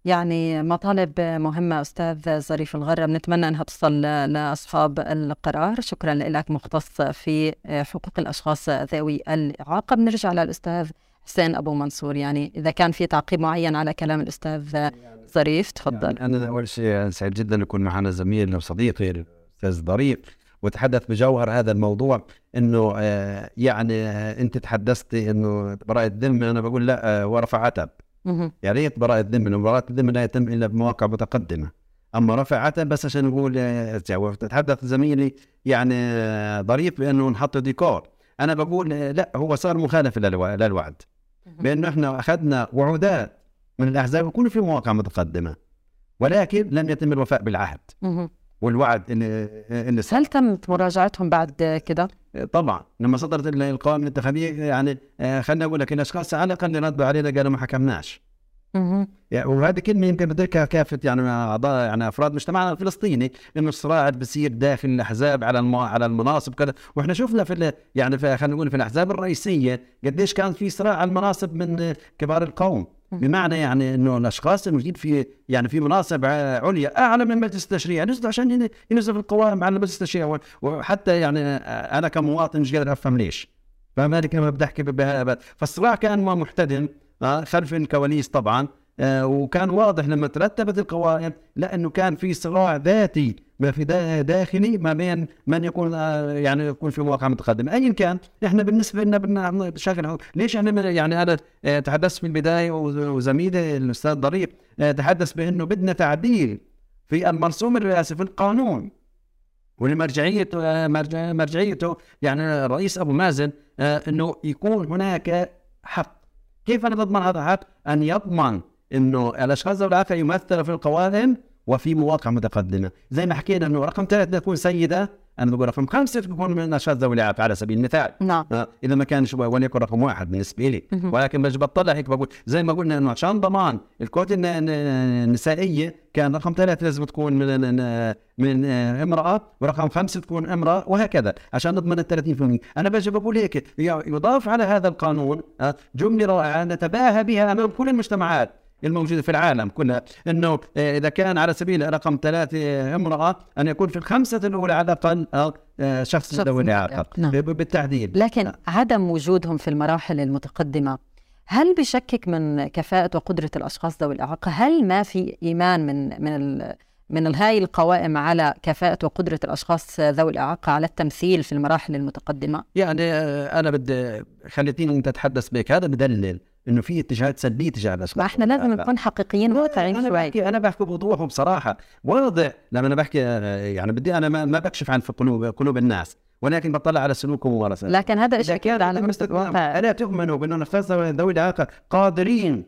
يعني مطالب مهمة أستاذ ظريف الغرة بنتمنى أنها تصل لأصحاب القرار. شكرا لك مختص في حقوق الأشخاص ذوي الإعاقة. بنرجع للأستاذ حسين أبو منصور. يعني إذا كان في تعقيب معين على كلام الأستاذ ظريف تفضل. يعني أنا أول شيء سعيد جدا يكون معنا زميل وصديقي الأستاذ ظريف. وتحدث بجوهر هذا الموضوع إنه آه يعني آه أنت تحدثتي إنه براءة الذمة أنا بقول لا آه ورفع عتب يا ريت براءة الذمة براءة الذمة لا يتم إلا بمواقع متقدمة. أما رفع عتب بس عشان نقول تحدث زميلي يعني ظريف بأنه نحط ديكور. أنا بقول لا هو صار مخالف للوعد. بأنه إحنا أخذنا وعودات من الأحزاب يكونوا في مواقع متقدمة ولكن لم يتم الوفاء بالعهد. والوعد ان إن هل تمت مراجعتهم بعد كده؟ طبعا. لما صدرت القوائم الانتخابيه يعني آه، خلينا أقول لك الاشخاص على الاقل ردوا علينا قالوا ما حكمناش. يعني وهذه كلمة يمكن بتذكرها كافة يعني أعضاء يعني أفراد مجتمعنا الفلسطيني إنه الصراع بصير داخل الأحزاب على الم... على المناصب كذا. وإحنا شفنا في يعني خلينا نقول في الأحزاب الرئيسية قديش كان في صراع على المناصب من كبار القوم. بمعنى يعني إنه الأشخاص الموجودين في يعني في مناصب عليا أعلى من مجلس التشريع. نزلوا عشان ينزلوا القوائم على مجلس التشريع. وحتى يعني أنا كمواطن مش قادر أفهم ليش. فمالك ما بدي أحكي بهذا؟ فالصراع كان محتدم آه، خلف الكواليس طبعا آه، وكان واضح لما ترتبت القوائم لأنه كان في صراع ذاتي ما في داخلي ما بين من يكون آه، يعني يكون في مواقع متقدمة. ايا كان إحنا بالنسبة لنا بدنا بشكل ليش إحنا يعني أنا تحدثت في البداية وزميلي الأستاذ ضريب تحدث بأنه بدنا تعديل في المرسوم الرئاسي في القانون. ولمرجعيته مرجعيته يعني الرئيس أبو مازن إنه يكون هناك حق. كيف أنا بضمن هذا الحق؟ أن يضمن إنه الأشخاص ذوي الاعاقه يمثلوا في القوائم وفي مواقع متقدمة، زي ما حكينا إنه رقم ثلاثة تكون سيدة. أنا بقول رقم خمسة تكون من الاشخاص ذوي الاعاقه على سبيل المثال. نعم. آه إذا ما كانش وليكن رقم واحد بالنسبة لي ولكن بس بطلع هيك بقول زي ما قلنا إنه عشان ضمان الكوت النسائية كان رقم ثلاثة لازم تكون من من امرأة ورقم خمسة تكون امرأة وهكذا عشان نضمن ال 30% أنا بجي بقول هيك يضاف على هذا القانون آه، جملة رائعة نتباهى بها أمام كل المجتمعات. الموجوده في العالم. كلها إنه آه، إذا كان على سبيل رقم ثلاثة امرأة أن يكون في الخمسة الأولى على الأقل آه، شخص ذوي الإعاقة. نعم. بالتحديد. لكن عدم وجودهم في المراحل المتقدمة هل بشكك من كفاءة وقدرة الأشخاص ذوي الإعاقة؟ هل ما في إيمان من من ال من هاي القوائم على كفاءة وقدرة الأشخاص ذوي الإعاقة على التمثيل في المراحل المتقدمة؟ يعني آه، أنا بدي خليتيني أنت تتحدث بك. هذا بدلل. إنه في اتجاهات سلبية تجاه الاشخاص ما إحنا لازم نكون حقيقيين واقعيين شوي. بحكي أنا بحكي بوضوح وبصراحه واضح لما أنا بحكي يعني بدي أنا ما, بكشف عن في قلوب قلوب الناس ولكن بطلع على سلوكهم وممارساتهم لكن هذا شيء كان على مستوى ألا تؤمنوا بأنه الاشخاص ذوي الاعاقه قادرين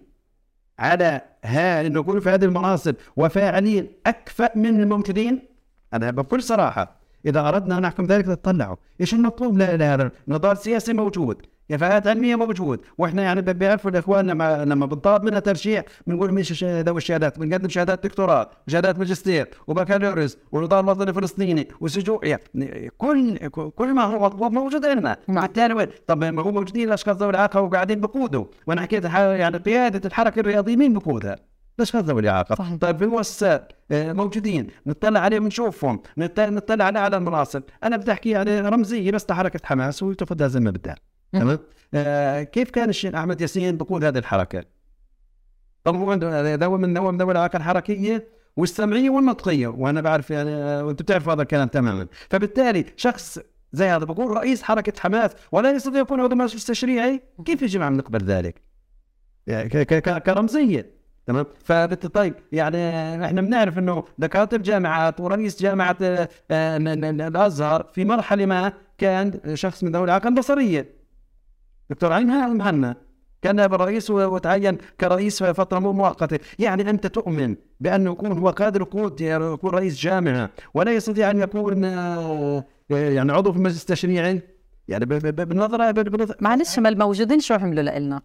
على ها انه يكونوا في هذه المناصب وفاعلين أكفأ من الموجودين؟ أنا بكل صراحة إذا أردنا أن نحكم ذلك تطلعوا. إيش المطلوب ل- لهذا نضال سياسي موجود. كفاءات علمية موجود. وإحنا يعني بيعرفوا الإخوان لما لما بنطلب منها ترشيح بنقول مش ذوي الشهادات. بنقدم شهادات دكتوراه وشهادات ماجستير وبكالوريوس ونضال وطني فلسطيني وسجون. يعني كل كل ما هو مطلوب موجود عندنا. نعم. بالتالي وين؟ طب ما هو موجودين الأشخاص ذوي الاعاقه وقاعدين بقودوا وأنا حكيت يعني قيادة الحركة الرياضيه مين بقودها؟ الاشخاص ذوي الاعاقه صحيح. طيب في المؤسسات آه، موجودين. نطلع عليهم نشوفهم. نط- نطلع على على المناصب. أنا بدي أحكي يعني رمزية بس لحركة حماس وتاخذها زي ما بدها. تمام؟ آه كيف كان الشيخ أحمد ياسين بقود هذه الحركة؟ طب هو عنده ذوي من ذوي من ذوي الاعاقه الحركية والسمعية والنطقيه وأنا بعرف يعني آه، وأنتم بتعرفوا هذا الكلام تماما. فبالتالي شخص زي هذا بقول رئيس حركة حماس ولا يستطيع يكون عضو مجلس تشريعي كيف يجب ان نقبل ذلك؟ يعني كرمزية. تمام؟ فبت طيب يعني إحنا بنعرف إنه دكاترة جامعات ورئيس جامعة آه، آه، ال- ال- الأزهر في مرحلة ما كان شخص من ذوي الاعاقه البصريه دكتور علي مهنا كان و- وتعين كرئيس فترة مؤقتة، يعني أنت تؤمن بانه يكون هو قادر يكون رئيس جامعة ولا يستطيع أن يكون آه، يعني عضو في مجلس تشريعي يعني بالنظره معلش ما الموجودين شو عملوا لنا؟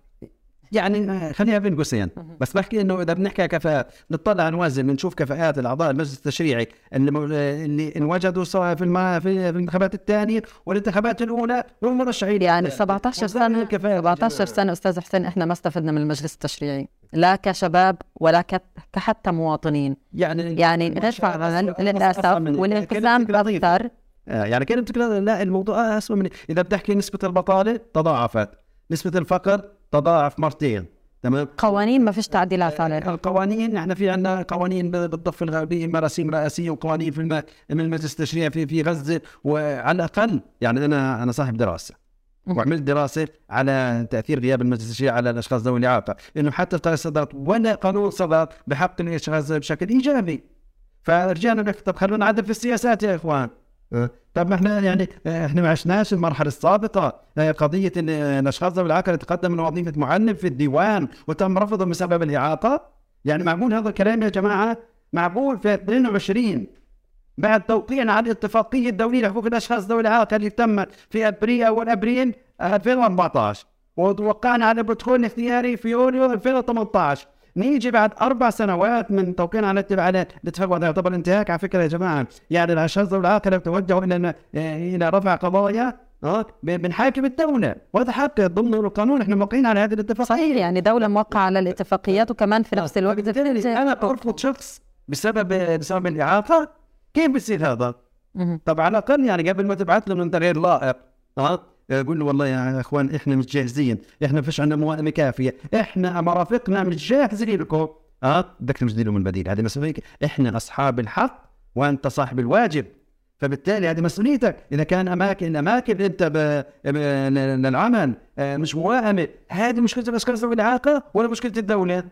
يعني خليها بين قوسين بس بحكي إنه إذا بنحكي كفاءات نطلع نوازن بنشوف كفاءات الأعضاء المجلس التشريعي اللي مو- اللي انوجدوا سواء في في الانتخابات الثانية والانتخابات الأولى والمرشحين يعني 17 سنة 17 سنة أستاذ حسين إحنا ما استفدنا من المجلس التشريعي. لا كشباب ولا ك- كحتى مواطنين. يعني يعني للأسف أسوأ من- والانقسام. أكثر. آه، يعني تقول لا الموضوع اسوء من إذا بتحكي نسبة البطالة تضاعفت. نسبة الفقر تضاعف مرتين. تمام؟ قوانين ما فيش تعديلات عليها. القوانين إحنا في عندنا قوانين بالضفه الغربية مراسيم رئاسية وقوانين في المجلس التشريعي في في غزة وعلى الأقل يعني أنا أنا صاحب دراسة. وعملت دراسة على تأثير غياب المجلس التشريعي على الأشخاص ذوي الاعاقه انه حتى القانون صدر ولا قانون صدر بحق الاشخاص بشكل إيجابي. فرجعنا نحكي طب خلونا نعدل في السياسات يا إخوان. طب ما إحنا يعني إحنا ما عشناش المرحلة السابقة. آه، قضية إن الاشخاص ذوي الاعاقه يتقدم لوظيفه معلم في الديوان وتم رفضهم بسبب الإعاقة. يعني معقول هذا الكلام يا جماعة؟ معقول في 22 بعد توقيعنا على الاتفاقيه الدوليه لحقوق الأشخاص ذوي الاعاقه اللي تمت في أبريل أول أبريل 2014 وتوقعنا على البروتوكول الاختياري في يوليو 2018 نيجي بعد أربع سنوات من توقيعنا على على الاتفاق وهذا يعتبر انتهاك على فكرة يا جماعة. يعني الاشخاص ذوي الاعاقه توجهوا إلى إلى رفع قضايا آه بنحاكم الدولة. وهذا حق ضمن القانون. إحنا موقعين على هذه الاتفاقيه صحيح يعني دولة موقعة على الاتفاقيات وكمان في نفس الوقت فبالتالي أنا برفض شخص بسبب بسبب الإعاقة. كيف بيصير هذا؟ طب على الأقل يعني قبل ما تبعث له من تغيير لائق آه قول له والله يا إخوان إحنا مش جاهزين إحنا فيش عندنا موائمه كافية إحنا مرافقنا مش جاهزين لكم. آه بدك تمجد لهم البديل هذه مسؤوليتك. إحنا أصحاب الحق وأنت صاحب الواجب. فبالتالي هذه مسؤوليتك. إذا كان أماكن أماكن أنت ب... ب... للعمل آه، مش موائمه هذه مشكلة الأشخاص ذوي الإعاقة ولا مشكلة الدولة؟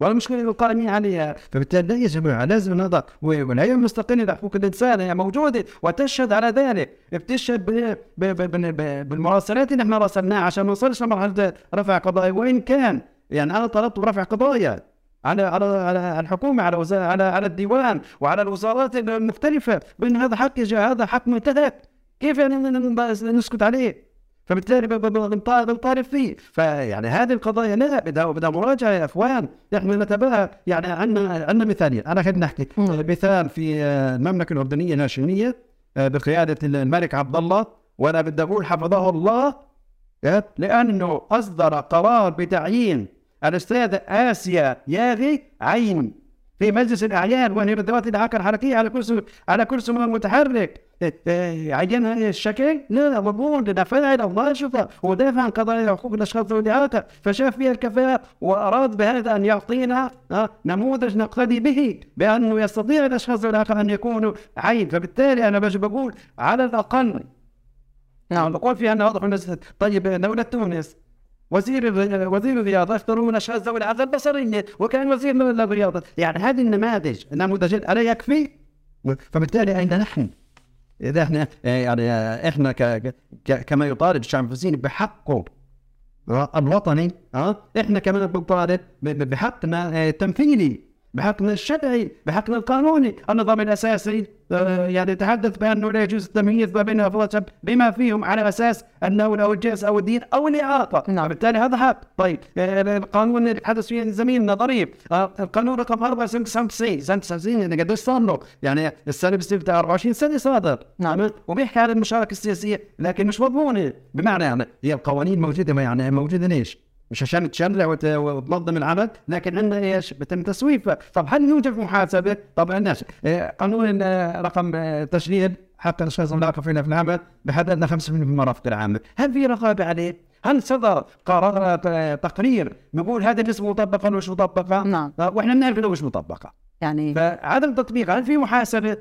ولا مشكله القائمين عليها فبالتالي لا يا جماعة لازم نضع والهيئه المستقله لحقوق الإنسان هي موجودة وتشهد على ذلك. بتشهد. بالمراسلات اللي إحنا راسلناها عشان ما نوصلش لمرحلة رفع قضايا. وإن كان يعني أنا طلبت رفع قضايا على على على الحكومة على وزارة على على الديوان وعلى الوزارات المختلفة بأن هذا حق هذا حق منتهك كيف يعني نسكت عليه؟ فبالتالي بنطالب فيه. فيعني هذه القضايا لا بدها بدها مراجعة يا أخوان. إحنا نتباهى. يعني عندنا عندنا مثالين أنا خلينا نحكي مثال في آه، المملكة الأردنية الهاشمية آه، بقيادة الملك عبد الله. وأنا بدي أقول حفظه الله آه، لأنه أصدر قرار بتعيين الاستاذه آسيا ياغي عين في مجلس الأعيان وهي من ذوات الاعاقه الحركيه على كرسي على كرسي متحرك. إيه، عينها الشكل. لا مضمون لنا فاعل الله شفا ودافع عن قضايا حقوق الأشخاص ذوي الاعاقه فشاف فيها الكفاءة وأراد بهذا أن يعطينا آه، نموذج نقتدي به بأنه يستطيع الأشخاص ذوي الاعاقه أن يكونوا عين. فبالتالي أنا باجي بقول على الأقل نعم بقول فيها انه واضح طيب دولة تونس وزير وزير الرياضة اختاروا من أشخاص ذوي الاعاقه البصريه وكان وزير الرياضة. يعني هذه النماذج نموذج ألا يكفي؟ فبالتالي أين نحن؟ إذا إحنا يعني إحنا ك كما يطالب الشعب الفلسطيني بحقه الوطني آه إحنا كمان بنطالب بحقنا التمثيلي بحقنا الشرعي بحقنا القانوني. النظام الأساسي آه، يعني تحدث بأنه لا يجوز التمييز ما بين افراد بما فيهم على أساس أنه له الجنس أو الدين أو الاعاقه نعم. بالتالي هذا حق. طيب آه، القانون اللي حدث فيه زميلنا ظريف آه، القانون رقم 4 سنه 99 سنة 99 يعني قديش صار له يعني السنة بتاع 24 سنة صادر. نعم. وبيحكي عن المشاركة السياسية لكن مش مضمونة. بمعنى يعني هي القوانين موجودة يعني موجودة ليش؟ مش عشان تشرع وتنظم العمل لكن عندنا إيش؟ بتم تسويفها طب هل يوجد محاسبة؟ طب الناس إيه، قانون رقم تشغيل حق الاشخاص الملاقه في العمل بحددنا 5% من المرافق العامه هل في رقابة عليه؟ هل صدر قرار تقرير بيقول هذه النسبة مطبقه ولا مش مطبقه؟ نعم. وإحنا بنعرف إنه مش مطبقه يعني فعدم تطبيق هل في محاسبة؟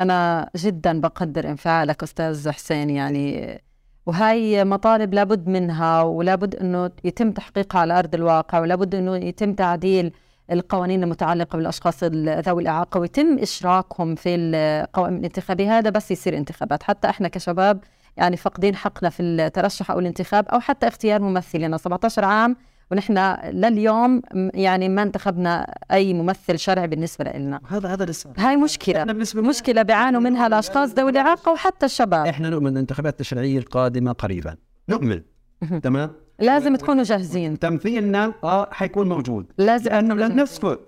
أنا جدا بقدر إنفعالك أستاذ حسين يعني وهاي مطالب لابد منها ولابد إنه يتم تحقيقها على أرض الواقع ولابد إنه يتم تعديل القوانين المتعلقة بالأشخاص ذوي الإعاقة ويتم إشراكهم في القوائم الانتخابية. هذا بس يصير انتخابات. حتى إحنا كشباب يعني فاقدين حقنا في الترشح أو الانتخاب أو حتى اختيار ممثلنا. 17 عام ونحن لليوم يعني ما انتخبنا أي ممثل شرعي بالنسبة لنا. هذا هذا لسه هاي مشكلة. مشكلة بيعانوا منها الأشخاص ذوي الإعاقة وحتى الشباب. إحنا نؤمن الانتخابات التشريعية القادمة قريبا. نؤمن. تمام؟ لازم تكونوا جاهزين. تمثيلنا آه حيكون موجود. لازم لأنه لن نسكت.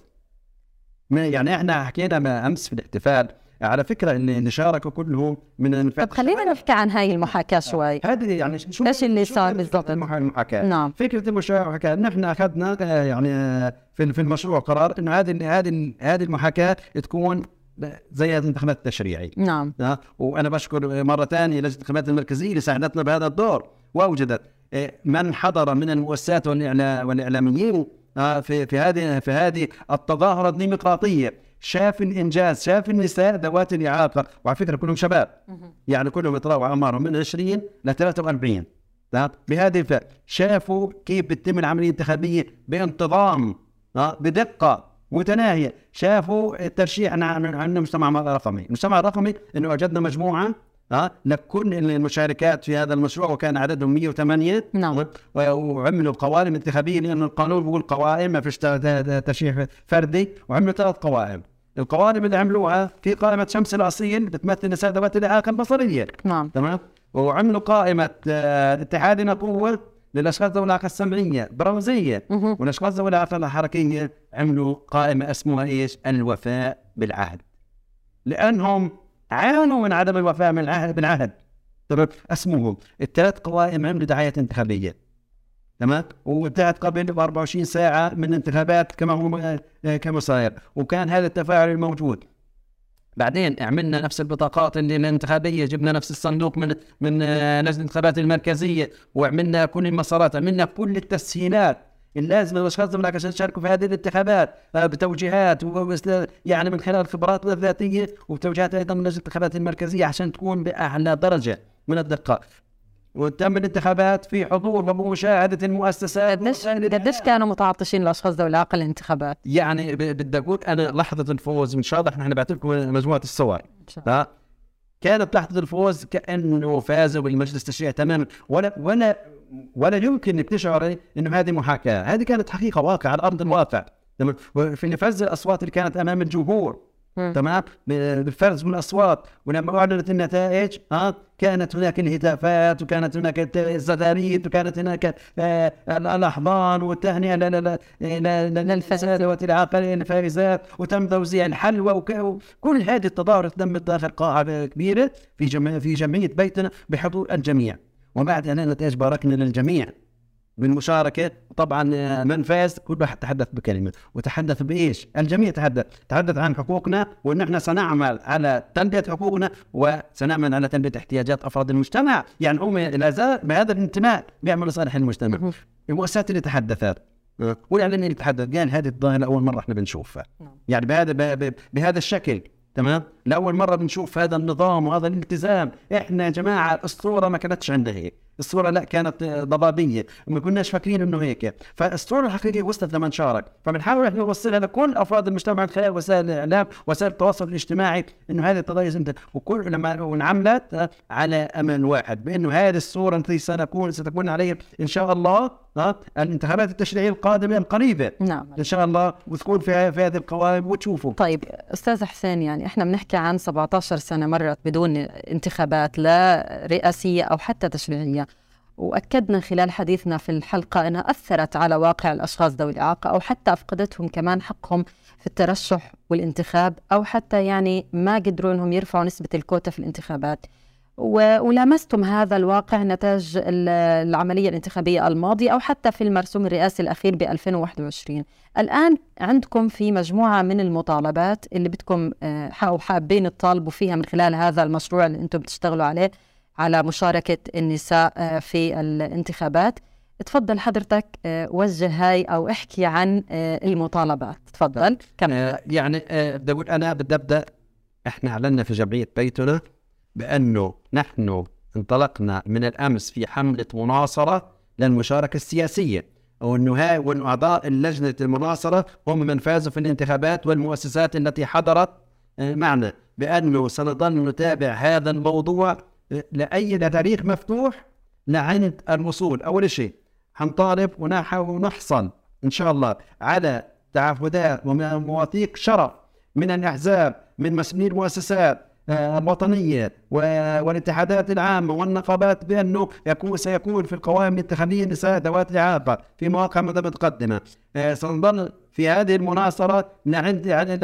يعني إحنا حكينا أمس في الاحتفال على فكرة إن اللي شاركوا كلهم من طب خلينا نحكي عن هاي المحاكاة شوي. هذه يعني شو إيش اللي صار بالضبط؟ المحاكاة؟ نعم. فكرة المحاكاه نحن أخذنا آه، يعني آه، في في المشروع قرار انه هذه هذه هذه المحاكاة تكون زي الانتخابات التشريعي نعم. آه، وأنا بشكر مرة ثانية لجنة الانتخابات المركزية اللي ساعدتنا بهذا الدور. واوجدت من حضر من المؤسسات والإعلاميين في في هذه في هذه التظاهرة الديمقراطية. شاف الإنجاز شاف النساء ذوات الإعاقة. وعلى فكرة كلهم شباب. يعني كلهم يتراوح أعمارهم من 20 ل 43 بهذه الفئه شافوا كيف بتتم العملية الانتخابية بانتظام بدقة متناهية. شافوا الترشيح عن المجتمع الرقمي. المجتمع الرقمي إنه وجدنا مجموعة ها لكل المشاركات في هذا المشروع وكان عددهم 108 نعم. وعملوا قوائم انتخابيه لأن القانون بيقول قوائم ما فيش ترشيح فردي. وعملوا ثلاث قوائم. القوائم اللي عملوها في قائمة شمس الأصيل بتمثل نساء ذوات الإعاقة البصرية. نعم. تمام؟ وعملوا قائمة آه، اتحادنا قوه للأشخاص ذوي الإعاقة السمعية برمزيه والأشخاص ذوي الإعاقة الحركية عملوا قائمة اسمها إيش؟ الوفاء بالعهد. لأنهم عانوا من عدم الوفاء من العهد بالعهد تمام اسمهم الثلاث قوائم عملوا دعايه انتخابية. تمام؟ وانتهت قبل 24 ساعة من الانتخابات كما هو كما صاير. وكان هذا التفاعل الموجود. بعدين عملنا نفس البطاقات اللي الانتخابيه جبنا نفس الصندوق من من لجنه الانتخابات المركزية وعملنا كل المسارات عملنا كل التسهيلات. اللازمه للاشخاص هناك عشان يشاركوا في هذه الانتخابات آه، بتوجيهات يعني من خلال خبراتنا الذاتية وتوجيهات أيضا من لجنه الانتخابات المركزية عشان تكون بأعلى درجة من الدقة. وتم الانتخابات في حضور ومشاهدة المؤسسات قديش قديش كانوا متعطشين الأشخاص ذوي العقل الانتخابات؟ يعني بدي أقول أنا لحظة الفوز إن شاء الله إحنا بعث لكم مجموعة الصور. ها كانت لحظة الفوز كأنه فازوا بالمجلس التشريعي تماما. ولا ولا ولا يمكن انك تشعري إنه هذه محاكاة، هذه كانت حقيقة واقع على أرض الواقع. في نفاذ الأصوات اللي كانت أمام الجمهور. تمام؟ بالفرز من الاصوات ولما اعلنت النتائج ها؟ كانت هناك الهتافات وكانت هناك الزغاريد وكانت هناك آه الأحضان والتهنئة للفائزات والعاقلين الفائزات وتم توزيع الحلوى وكل هذه التظاهرات تمت داخل قاعه كبيره في جمع في جمعية بيتنا بحضور الجميع. وبعد ان النتائج باركنا للجميع. بالمشاركه طبعا آه، من فاز كل واحد تحدث بكلمة. وتحدث بإيش؟ الجميع تحدث تحدث عن حقوقنا وان إحنا سنعمل على تلبيه حقوقنا وسنعمل على تلبيه احتياجات أفراد المجتمع، يعني هم لا زال بهذا الانتماء بيعملوا لصالح المجتمع. المؤسسات اللي تحدثت. آه، والاعلاميين اللي تحدث. قال هذه الظاهرة لأول مرة إحنا بنشوفها. نعم. يعني بهذا بهذا الشكل. تمام؟ لأول مرة بنشوف هذا النظام وهذا الالتزام. إحنا يا جماعة الصورة ما كانتش عندنا هيك. الصورة لا كانت ضبابيه وما كناش فاكرين إنه هيك. فالصورة الحقيقية وصلت لمن شارك. فبنحاول إحنا نوصلها لكل أفراد المجتمع من خلال وسائل الإعلام وسائل التواصل الاجتماعي إنه هذه القضايا لازم وكل لما وانعملت على أمل واحد بإنه هذه الصورة التي سنكون ستكون عليه إن شاء الله الانتخابات التشريعية القادمة القريبة. نعم. إن شاء الله وتكون في في هذه القوائم وتشوفوا. طيب أستاذ حسين يعني إحنا بنحكي عن 17 سنة مرت بدون انتخابات لا رئاسية أو حتى تشريعية. وأكدنا خلال حديثنا في الحلقة أنها أثرت على واقع الأشخاص ذوي الإعاقة أو حتى أفقدتهم كمان حقهم في الترشح والانتخاب أو حتى يعني ما قدروا إنهم يرفعوا نسبة الكوتا في الانتخابات. ولامستم هذا الواقع نتاج ال- العملية الانتخابية الماضية أو حتى في المرسوم الرئاسي الأخير ب 2021 الآن عندكم في مجموعة من المطالبات اللي بدكم آه، أو حابين تطالبوا فيها من خلال هذا المشروع اللي أنتم بتشتغلوا عليه على مشاركة النساء آه، في الانتخابات. تفضل حضرتك آه، وجه هاي أو احكي عن آه، المطالبات. تفضل كم آه، يعني بدي أقول أنا بدي أبدأ. إحنا اعلنا في جمعية بيتنا بأنه نحن انطلقنا من الأمس في حملة مناصرة للمشاركة السياسية وانه هاي وانه اعضاء لجنه المناصرة هم من فازوا في الانتخابات والمؤسسات التي حضرت معنا. بأنه سنظل نتابع هذا الموضوع لأي تاريخ مفتوح لعند الوصول أول شيء ونحاول ونحصل إن شاء الله على تعهدات ومواثيق شرف من الأحزاب من مسؤولي المؤسسات آه، الوطنية والاتحادات العامة والنقابات بأنه يكون سيكون في القوائم الانتخابيه نساء ذوات الإعاقة في مواقع متقدمة. آه، سنظل في هذه المناصره نعد على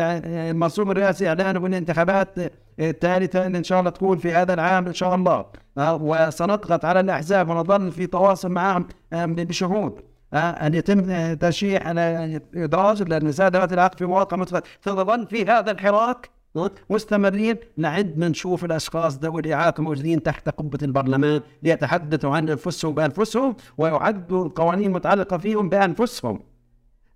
المرسوم الرئاسي إعلان بالانتخابات آه، الثالثة إن شاء الله تكون في هذا العام إن شاء الله. آه، وسنضغط على الأحزاب ونظل في تواصل معهم آه، بشهود. أن يتم ترشيح على إدراج النساء ذوات العقل في مواقع سنظل في هذا الحراك مستمرين. ما نشوف الأشخاص ذوي الإعاقة موجودين تحت قبة البرلمان ليتحدثوا عن أنفسهم بأنفسهم ويعدوا القوانين المتعلقة فيهم بأنفسهم.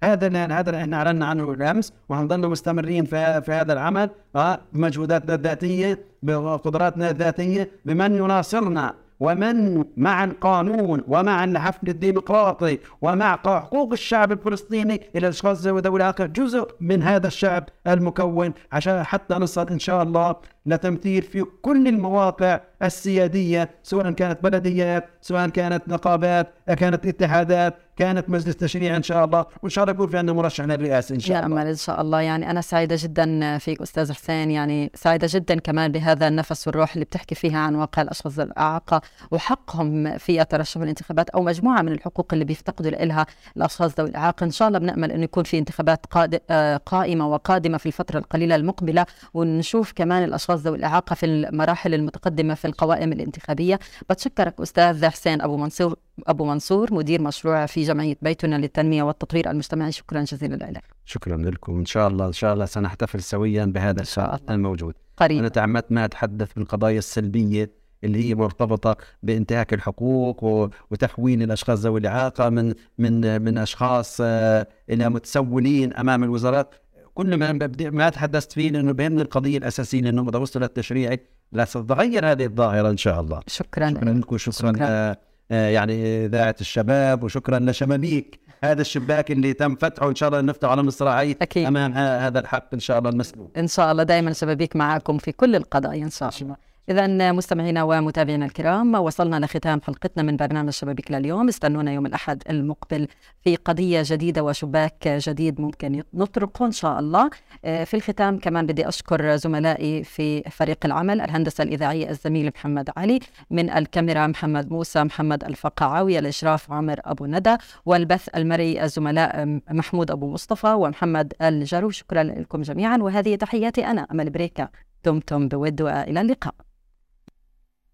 هذا هذا اللي إحنا أعلنا عنه بالأمس وحنضل مستمرين في في هذا العمل. آه، بمجهوداتنا الذاتيه بقدراتنا الذاتيه بمن يناصرنا ومن مع القانون ومع الحفل الديمقراطي ومع حقوق الشعب الفلسطيني إلى الاشخاص ذوي ذوي الآخر جزء من هذا الشعب المكون. عشان حتى نصل إن شاء الله لتمثيل في كل المواقع السيادية سواء كانت بلديات سواء كانت نقابات كانت اتحادات كانت مجلس تشريع إن شاء الله. وإن شاء الله يكون في عندنا مرشح للرئاسة إن شاء يا الله. إن شاء الله. يعني أنا سعيدة جدا فيك أستاذ حسين. يعني سعيدة جدا كمان بهذا النفس والروح اللي بتحكي فيها عن واقع الأشخاص ذوي الإعاقة وحقهم في الترشح بالانتخابات أو مجموعة من الحقوق اللي بيفتقدوا لها الأشخاص ذوي الإعاقة. إن شاء الله بنأمل أنه يكون في انتخابات قاد... آه، قائمة وقادمة في الفترة القليلة المقبلة. ونشوف كمان الأشخاص ذوي الإعاقة في المراحل المتقدمة في القوائم الانتخابية. بتشكرك أستاذ حسين أبو منصور أبو منصور مدير مشروع في جمعية بيتنا للتنمية والتطوير المجتمعي. شكرا جزيلا لك. شكرا لكم. إن شاء الله إن شاء الله سنحتفل سويا بهذا شاء الشأن الله. الموجود. قريبا. أنا تعمدت ما أتحدث بالقضايا السلبية اللي هي مرتبطة بانتهاك الحقوق وتحويل الأشخاص ذوي الإعاقة من من من أشخاص آه، إلى متسولين أمام الوزارات. كل ما ما تحدثت فيه لأنه بيهمني القضية الأساسية لأنه اذا وصل للتشريعي لا ستتغير هذه الظاهرة إن شاء الله شكرا, شكرا لكم شكرا, شكراً. آه آه يعني اذاعه الشباب وشكرا لشبابيك هذا الشباك اللي تم فتحه إن شاء الله نفتحه على مصراعيه أكيد. أمام هذا الحق إن شاء الله المسلوب إن شاء الله دائما شبابيك معكم في كل القضايا إن شاء الله إذا مستمعينا ومتابعينا الكرام وصلنا لختام حلقتنا من برنامج شبابيك لليوم. استنونا يوم الأحد المقبل في قضية جديدة وشباك جديد ممكن نطرقه إن شاء الله. آه، في الختام كمان بدي أشكر زملائي في فريق العمل الهندسة الإذاعية الزميل محمد علي من الكاميرا محمد موسى محمد الفقعاوي الإشراف عمر أبو ندى والبث المرئي الزملاء محمود أبو مصطفى ومحمد الجرو شكرا لكم جميعا وهذه تحياتي أنا أمل بريكا دمتم بود وإلى اللقاء.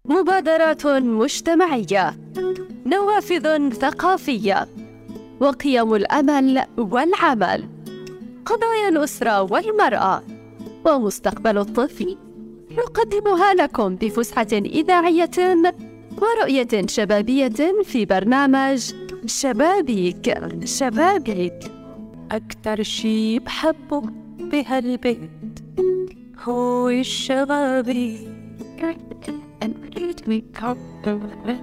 مبادرات مجتمعية نوافذ ثقافية وقيم الأمل والعمل قضايا الأسرة والمرأة ومستقبل الطفل. نقدمها لكم بفسحة إذاعية ورؤية شبابية في برنامج شبابيك شبابيك. أكتر شي بحبه بهالبيت هو الشبابيك. and we can't do that